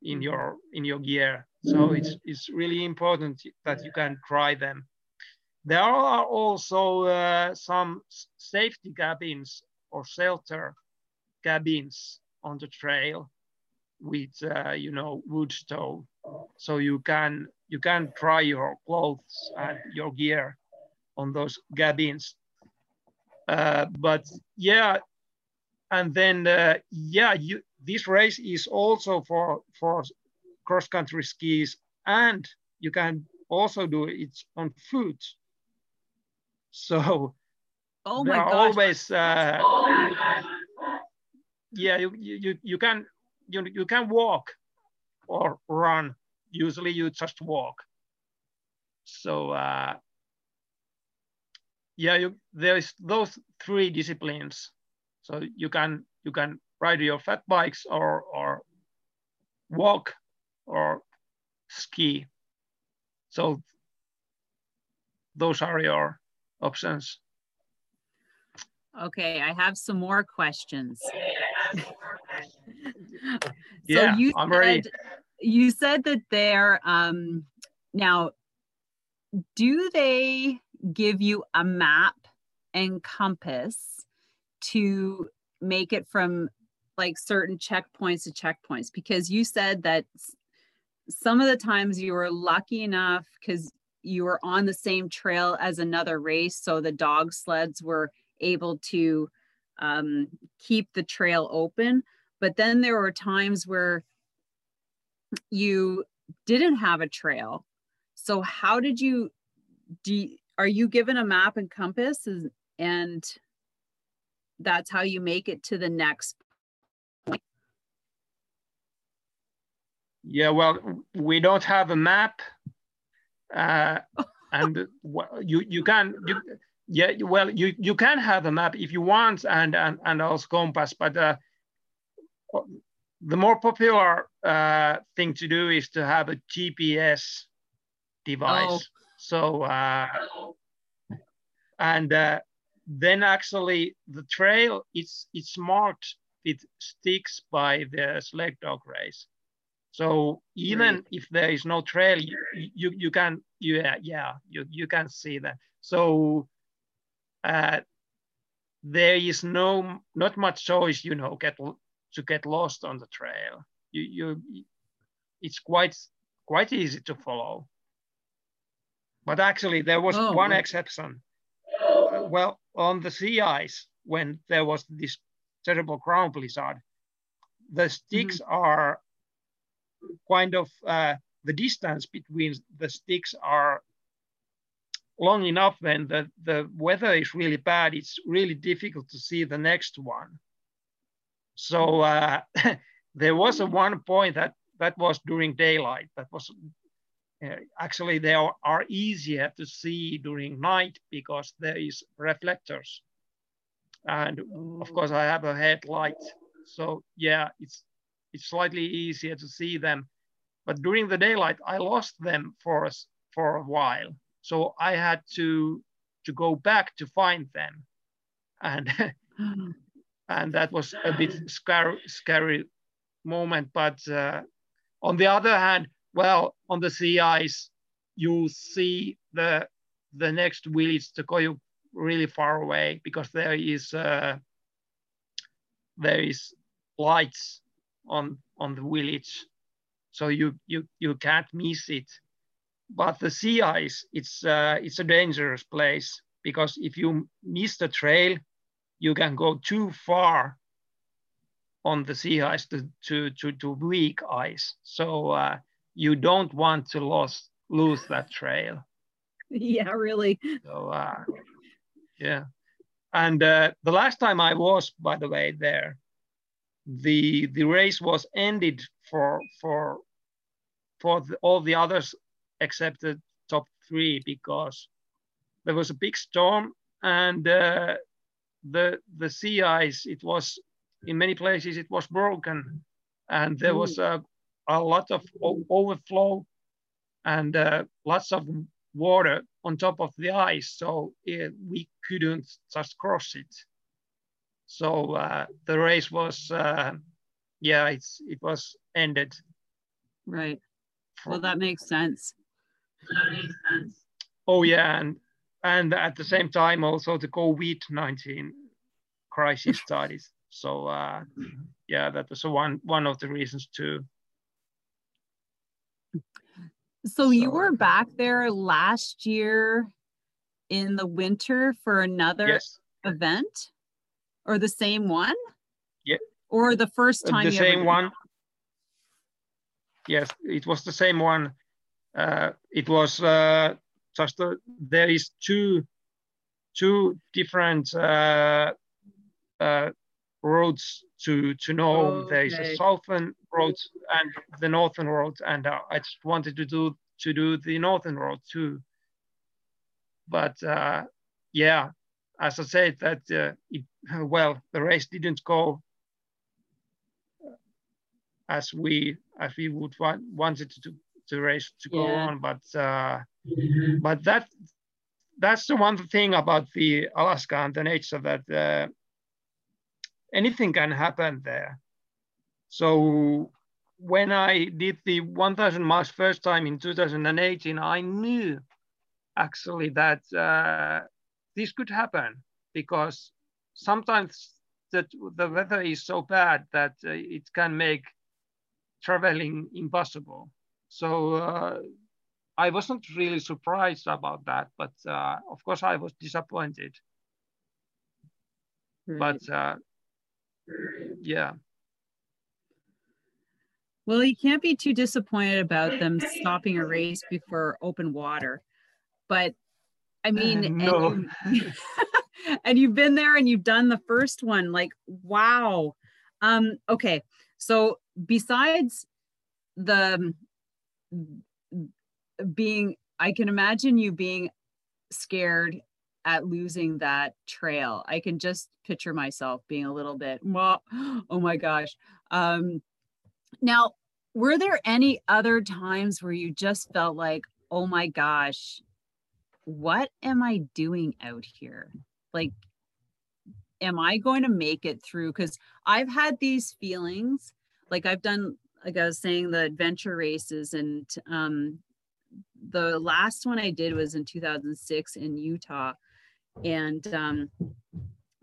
Speaker 2: in
Speaker 1: Mhm.
Speaker 2: your in your gear. So it's it's really important that you can dry them. There are also uh, some safety cabins or shelter cabins on the trail with uh, you know wood stove, so you can you can dry your clothes and your gear on those cabins. Uh, but yeah, and then uh, yeah, you this race is also for for cross country skis, and you can also do it on foot. So
Speaker 1: oh
Speaker 2: there
Speaker 1: my
Speaker 2: are
Speaker 1: gosh
Speaker 2: always uh, yeah you, you you can you, you can walk or run. Usually you just walk. So uh, yeah you there is those three disciplines. So you can you can ride your fat bikes or or walk or ski. So those are your options.
Speaker 1: Okay i have some more questions
Speaker 2: Yeah,
Speaker 1: so you
Speaker 2: I'm
Speaker 1: said,
Speaker 2: ready.
Speaker 1: you said that they're um now do they give you a map and compass to make it from like certain checkpoints to checkpoints because you said that some of the times you were lucky enough because you were on the same trail as another race so the dog sleds were able to um, keep the trail open but then there were times where you didn't have a trail. So how did you do are you given a map and compass is- and that's how you make it to the next?
Speaker 2: Yeah, well, we don't have a map, uh, and you you can you yeah well you you can have a map if you want and and and also compass, but uh, the more popular uh, thing to do is to have a GPS device.
Speaker 1: Oh.
Speaker 2: So uh, and uh, then actually the trail it's it's marked with sticks by the sled dog race. So even
Speaker 1: Right.
Speaker 2: if there is no trail, you, you, you can, yeah, yeah, you, you can see that. So uh, there is no, not much choice, you know, get to get lost on the trail. You, you, it's quite, quite easy to follow. But actually, there was
Speaker 1: Oh,
Speaker 2: one
Speaker 1: right.
Speaker 2: exception. Well, on the sea ice, when there was this terrible ground blizzard, the sticks are kind of uh, the distance between the sticks are long enough when the, the weather is really bad, it's really difficult to see the next one. So uh, there was a one point that that was during daylight. That was uh, actually they are, are easier to see during night because there is reflectors. And of course I have a headlight. So yeah, it's it's slightly easier to see them. But during the daylight, I lost them for us for a while. So I had to to go back to find them. And and that was a bit scary, scary moment. But uh, on the other hand, well, on the sea ice, you see the the next village to Koyuk really far away because there is uh, there is lights on on the village, so you you you can't miss it. But the sea ice, it's uh, it's a dangerous place because if you miss the trail, you can go too far on the sea ice to to to, to weak ice. So uh, you don't want to lose lose that trail.
Speaker 1: yeah, really.
Speaker 2: So uh, yeah, and uh, the last time I was, by the way, there, the the race was ended for for for the, all the others except the top three because there was a big storm and uh, the the sea ice it was in many places it was broken. And there was a, a lot of overflow and uh, lots of water on top of the ice. So uh, we couldn't just cross it. So uh, the race was uh, yeah it's it was ended.
Speaker 1: Right. Well, that makes sense.
Speaker 2: Oh yeah, and and at the same time also the COVID nineteen crisis studies. So uh, yeah, that was one one of the reasons too.
Speaker 1: So you
Speaker 2: So-
Speaker 1: were back there last year in the winter for another
Speaker 2: Yes,
Speaker 1: event or the same one?
Speaker 2: Yeah.
Speaker 1: Or the first
Speaker 2: uh,
Speaker 1: time
Speaker 2: the
Speaker 1: you
Speaker 2: same one. Yes, it was the same one. Uh, it was uh, uh, there is two two different uh, uh, roads to to Nome. There is
Speaker 1: Okay.
Speaker 2: a southern road and the northern road, and uh, I just wanted to do to do the northern road too. But uh, yeah, as I said, that uh, it, well, the race didn't go as we as we would want wanted to to race to go
Speaker 1: Yeah.
Speaker 2: on, but uh, but that that's the one thing about the Alaska and the nature that uh, anything can happen there. So when I did the 1,000 miles first time in 2018, I knew actually that uh, this could happen because sometimes that the weather is so bad that uh, it can make traveling impossible. So uh, I wasn't really surprised about that, but uh, of course I was disappointed.
Speaker 1: Right.
Speaker 2: But uh, yeah,
Speaker 1: Well, you can't be too disappointed about them stopping a race before open water. But I mean, and
Speaker 2: No.
Speaker 1: you- and you've been there and you've done the first one. Like, wow. Um, okay. So besides the being, I can imagine you being scared at losing that trail. I can just picture myself being a little bit, "Mwah, oh my gosh. Um, now, were there any other times where you just felt like, oh my gosh, what am I doing out here? Like, am I going to make it through? Because I've had these feelings. Like I've done, like I was saying, the adventure races, and um, the last one I did was in 2006 in Utah, and um,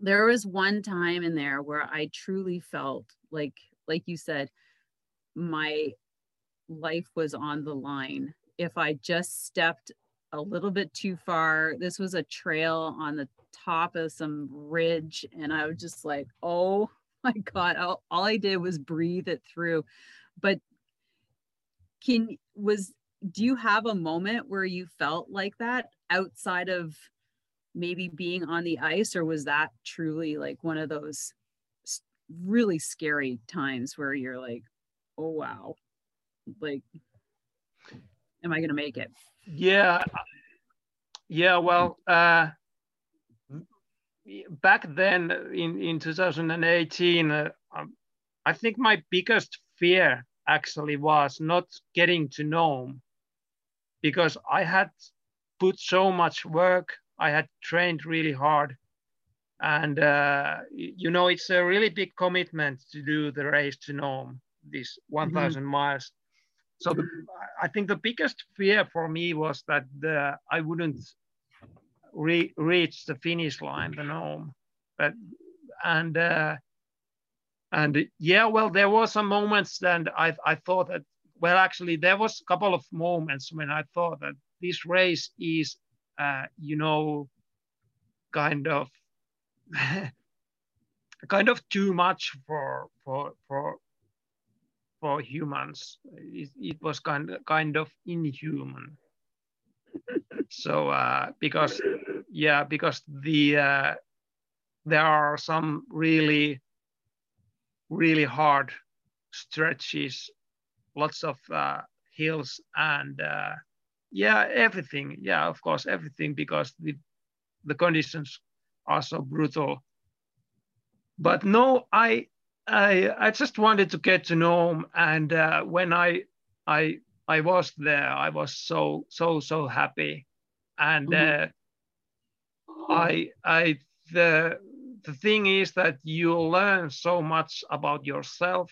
Speaker 1: there was one time in there where I truly felt like, like you said, my life was on the line if I just stepped a little bit too far. This was a trail on the top of some ridge, and I was just like, oh my God, all, all I did was breathe it through. But can was do you have a moment where you felt like that outside of maybe being on the ice or was that truly like one of those really scary times where you're like oh wow. Like am i going to make it?
Speaker 2: Yeah yeah well uh back then in in 2018 uh, um, i think my biggest fear actually was not getting to Nome because I had put so much work, I had trained really hard. And, uh, you know, it's a really big commitment to do the race to Nome, this 1,000 mm-hmm. miles. So the, I think the biggest fear for me was that the, I wouldn't re- reach the finish line, the Nome. But, and uh, and yeah, well, there were some moments that I, I thought that, well, actually, there was a couple of moments when I thought that this race is, uh, you know, kind of, kind of too much for for for for humans. It, it was kind of, kind of inhuman. so uh, because yeah, because the uh, there are some really really hard stretches, lots of uh, hills, and uh, yeah, everything. Yeah, of course, everything because the the conditions are so brutal. But no, I I I just wanted to get to Nome, and uh, when I I I was there, I was so so so happy, and mm-hmm. uh, I I the the thing is that you learn so much about yourself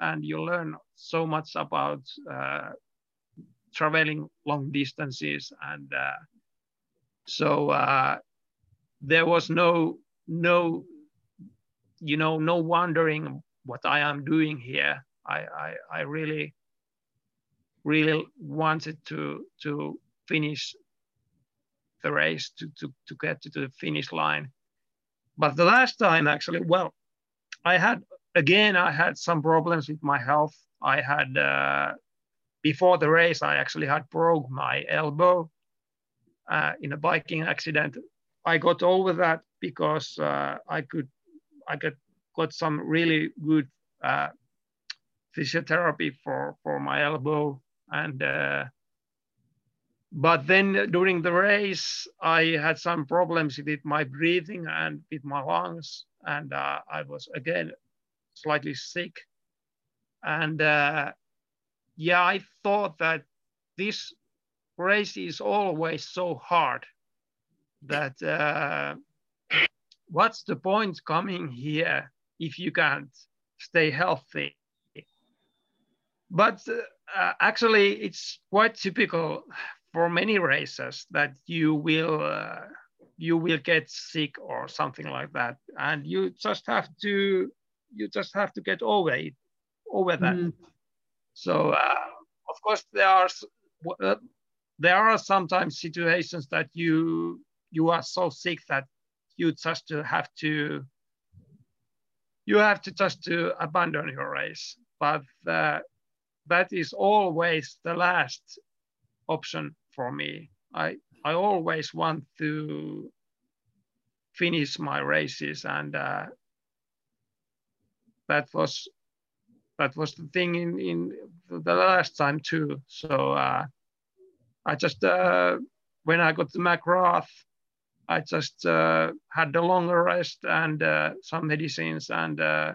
Speaker 2: and you learn so much about uh, traveling long distances and uh, so uh, there was no no you know no wondering what i am doing here. I i, I really really wanted to to finish the race to, to, to get to the finish line. But the last time, actually, well, I had again, I had some problems with my health. I had uh, before the race, I actually had broke my elbow uh, in a biking accident. I got over that because uh, I could, I got got some really good uh, physiotherapy for for my elbow, and uh, but then during the race, I had some problems with my breathing and with my lungs, and uh, I was again slightly sick. And uh, yeah, I thought that this race is always so hard that uh, what's the point coming here if you can't stay healthy? But uh, actually, it's quite typical for many races that you will uh, you will get sick or something like that and you just have to you just have to get over it over that mm. so uh, of course there are uh, there are sometimes situations that you you are so sick that you just have to you have to just to abandon your race but uh, that is always the last option for me. I I always want to finish my races, and uh, that was that was the thing in in the last time too. So uh, I just uh, when I got to McGrath, I just uh, had a longer rest and uh, some medicines, and uh,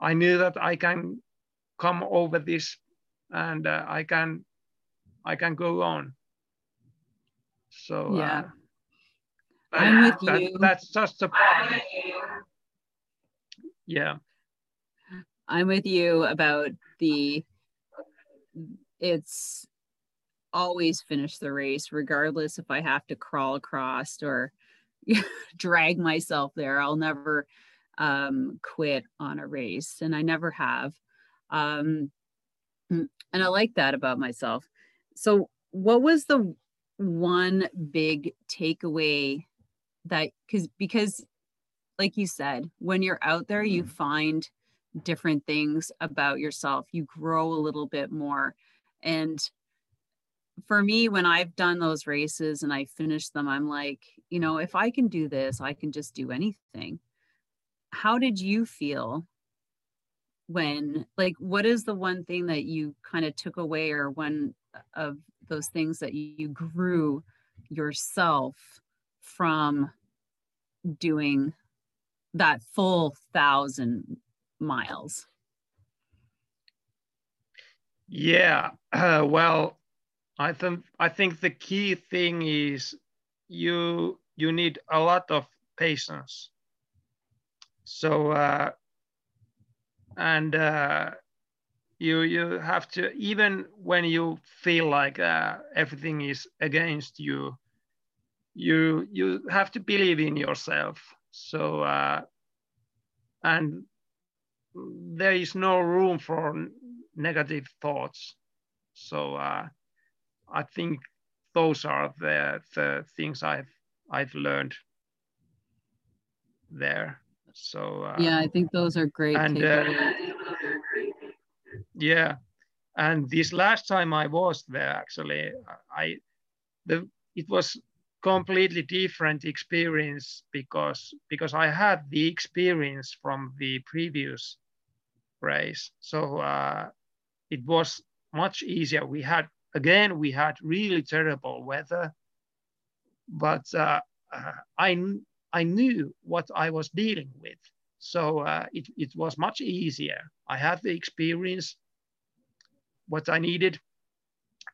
Speaker 2: I knew that I can come over this, and I can I can go on. So
Speaker 1: yeah,
Speaker 2: uh, I'm with that, you. That's just a problem. Yeah,
Speaker 1: I'm with you about the. It's always finish the race, regardless if I have to crawl across or drag myself there. I'll never um, quit on a race, and I never have. Um, and I like that about myself. So, what was the one big takeaway that because because like you said, when you're out there, you mm-hmm. find different things about yourself. You grow a little bit more. And for me, when I've done those races and I finish them, I'm like, you know, if I can do this, I can just do anything. How did you feel when, like, what is the one thing that you kind of took away, or one of those things that you grew yourself from doing that full thousand miles?
Speaker 2: Yeah, uh, well, I think I think the key thing is you you need a lot of patience. So uh, and uh, you you have to even when you feel like uh, everything is against you, you you have to believe in yourself so, uh, and there is no room for negative thoughts. So uh, I think those are the, the things I've I've learned there. So
Speaker 1: uh, yeah, I think those are great.
Speaker 2: And uh, yeah, and this last time I was there, actually, I the it was completely different experience because because I had the experience from the previous race. So uh, it was much easier. We had again we had really terrible weather, but uh, uh, I I knew what I was dealing with. So uh, it, it was much easier. I had the experience, what I needed.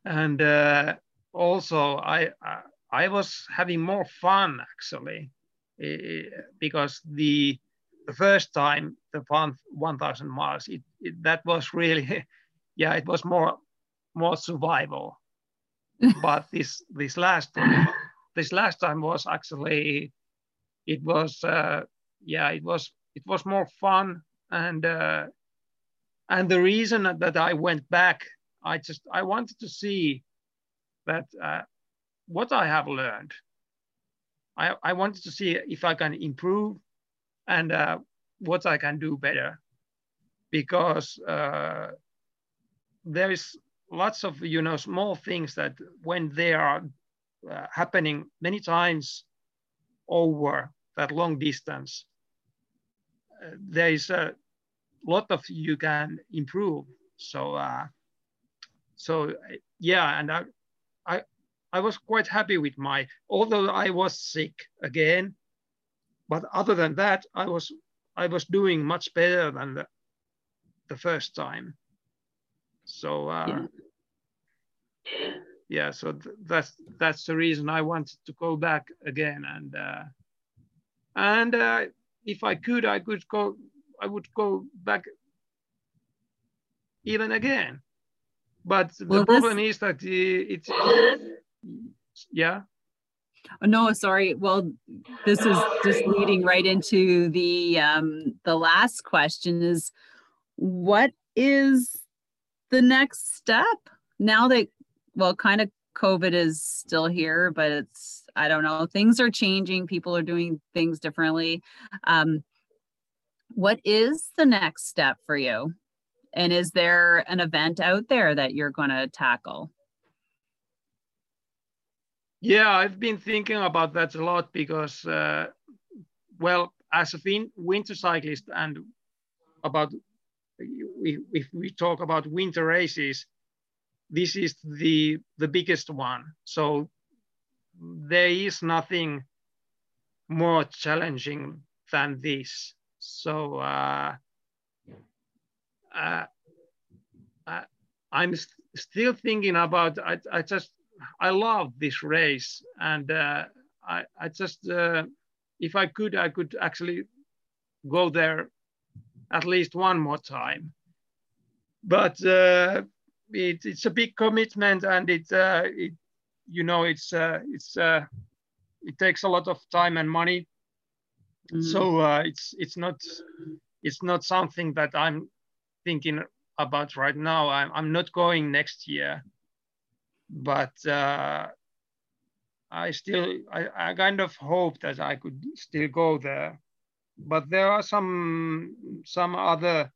Speaker 2: And uh, also I, uh, I was having more fun actually, because the the first time the 1,000 miles, it, it, that was really, yeah, it was more more survival. but this this last time, this last time was actually, it was uh, yeah, it was it was more fun and uh, and the reason that I went back, I just I wanted to see that uh, what I have learned. I, I wanted to see if I can improve and uh, what I can do better because uh, there is lots of you know small things that when they are uh, happening many times over that long distance uh, there is a lot of you can improve. So uh, so yeah and I, I I was quite happy with my, although I was sick again, but other than that, I was I was doing much better than the, the first time. So uh, yeah. yeah, so th that's that's the reason I wanted to go back again, and uh, and uh, if I could, I could go. I would go back even again. But well, the problem is that it's yeah
Speaker 1: oh, no sorry. Well this is just leading right into the um the last question is what is the next step? Now that well kind of covid is still here but it's i don't know things are changing. People are doing things differently. Um what is the next step for you? And is there an event out there that you're going to tackle
Speaker 2: yeah, I've been thinking about that a lot because, uh, well, as a fin- winter cyclist and about if we talk about winter races, this is the the biggest one. So there is nothing more challenging than this. So uh, uh, uh I'm st- still thinking about. I, I just I love this race, and uh, I, I just, uh, if I could, I could actually go there at least one more time. But uh, it, it's a big commitment, and it, uh, it you know, it's uh, it's uh, it takes a lot of time and money. Mm. So it's it's not it's not something that I'm thinking about right now. I'm, I'm not going next year, but uh, I still, I, I kind of hope that I could still go there. But there are some, some other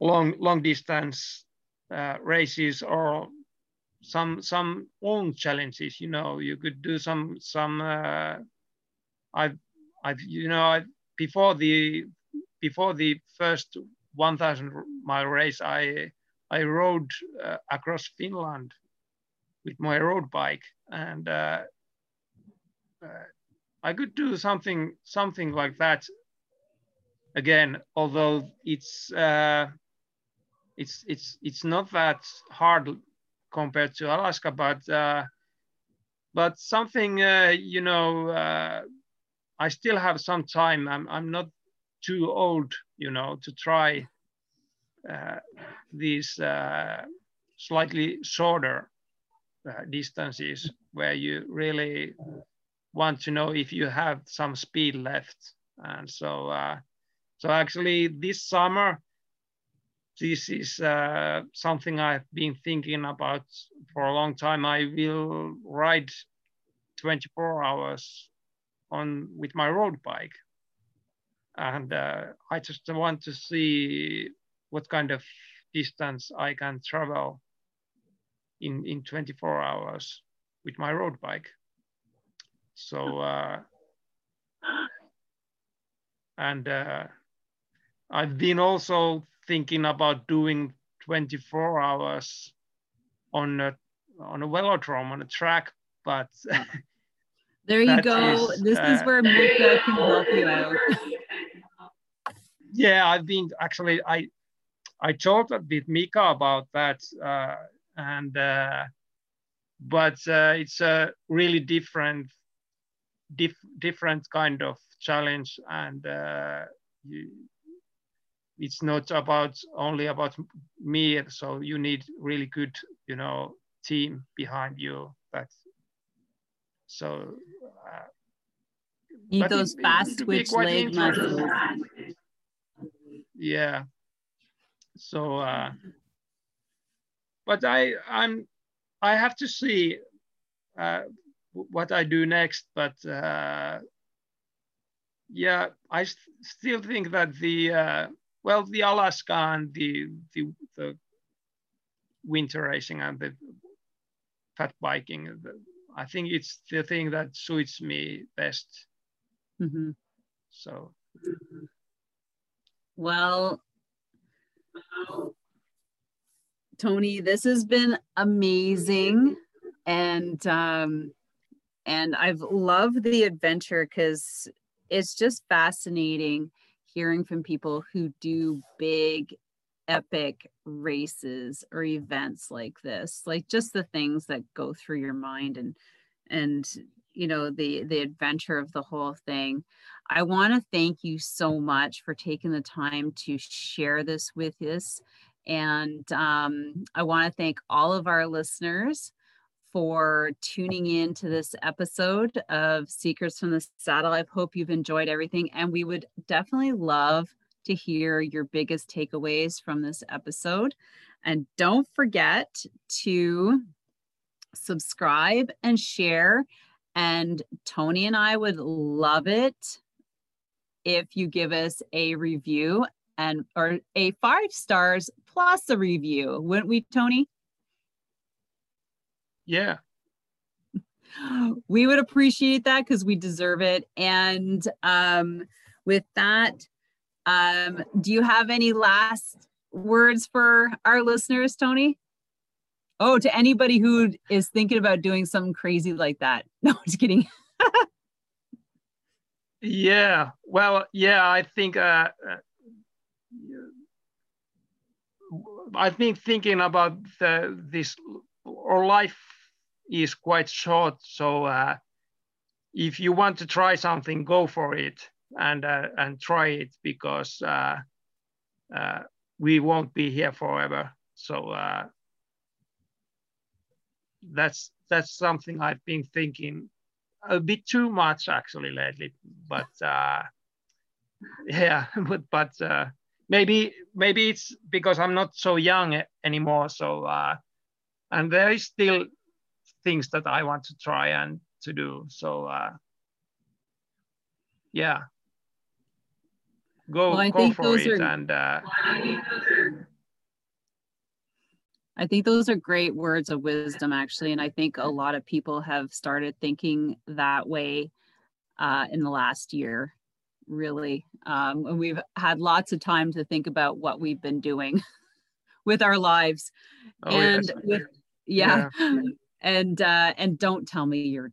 Speaker 2: long, long distance uh, races or some, some own challenges. You know, you could do some, some. Uh, I've, I've, you know, I, before the, before the first 1,000 mile race, I I rode uh, across Finland with my road bike, and uh, uh, I could do something something like that again. Although it's uh, it's it's it's not that hard compared to Alaska, but uh, but something you know. I still have some time. I'm I'm not too old, you know, to try these uh, slightly shorter uh, distances where you really want to know if you have some speed left. And so, uh, so actually this summer, this is uh, something I've been thinking about for a long time. I will ride 24 hours on with my road bike and uh, I just want to see what kind of distance I can travel in in 24 hours with my road bike. So uh, and uh, I've been also thinking about doing 24 hours on a on a velodrome on a track, but
Speaker 1: there you go. Is, this uh, is where Mika can help you out.
Speaker 2: yeah, I've been actually I I talked with Mika about that, uh, and uh, but uh, it's a really different dif different kind of challenge, and uh, you, it's not about only about me. So you need really good, you know, team behind you. That's so. Uh,
Speaker 1: need those it, fast twitch leg muscles
Speaker 2: yeah so uh but i i'm i have to see uh what i do next but uh yeah i st still think that the uh well the alaska and the the, the winter racing and the fat biking the, i think it's the thing that suits me best
Speaker 1: mm -hmm.
Speaker 2: so
Speaker 1: well, Tony, this has been amazing. And um, and I've loved the adventure because it's just fascinating hearing from people who do big epic races or events like this like just the things that go through your mind and and you know the the adventure of the whole thing. I want to thank you so much for taking the time to share this with us. And um, i want to thank all of our listeners for tuning in to this episode of secrets from the saddle. I hope you've enjoyed everything and we would definitely love to hear your biggest takeaways from this episode. And don't forget to subscribe and share and Tony and I would love it if you give us a review and or a five stars plus a review, wouldn't we, Tony?
Speaker 2: Yeah.
Speaker 1: We would appreciate that because we deserve it. And um, with that, um, do you have any last words for our listeners, Tony? Oh, to anybody who is thinking about doing something crazy like that. No, just kidding.
Speaker 2: yeah. Well, yeah, I think uh, uh I've been thinking about the, this. Our life is quite short, so uh, if you want to try something, go for it and uh, and try it because uh, uh, we won't be here forever. So uh, that's that's something I've been thinking a bit too much actually lately. But uh, yeah, but but uh, maybe maybe it's because I'm not so young anymore. So uh, and there is still things that I want to try and to do. So uh, yeah, go
Speaker 1: well,
Speaker 2: go for it are, and. Uh,
Speaker 1: I think those are great words of wisdom, actually, and I think a lot of people have started thinking that way uh, in the last year. Really, um, and we've had lots of time to think about what we've been doing with our lives, oh, and yes. with yeah, yeah. and uh, and don't tell me you're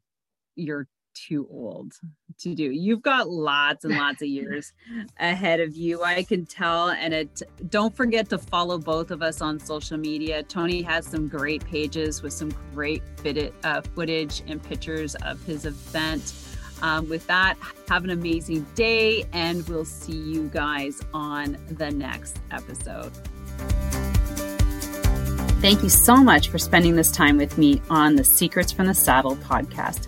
Speaker 1: you're too old to do. You've got lots and lots of years ahead of you. I can tell. And it don't forget to follow both of us on social media. Tony has some great pages with some great fitted, uh, footage and pictures of his event. Um, with that, have an amazing day, and we'll see you guys on the next episode. Thank you so much for spending this time with me on the Secrets from the Saddle podcast,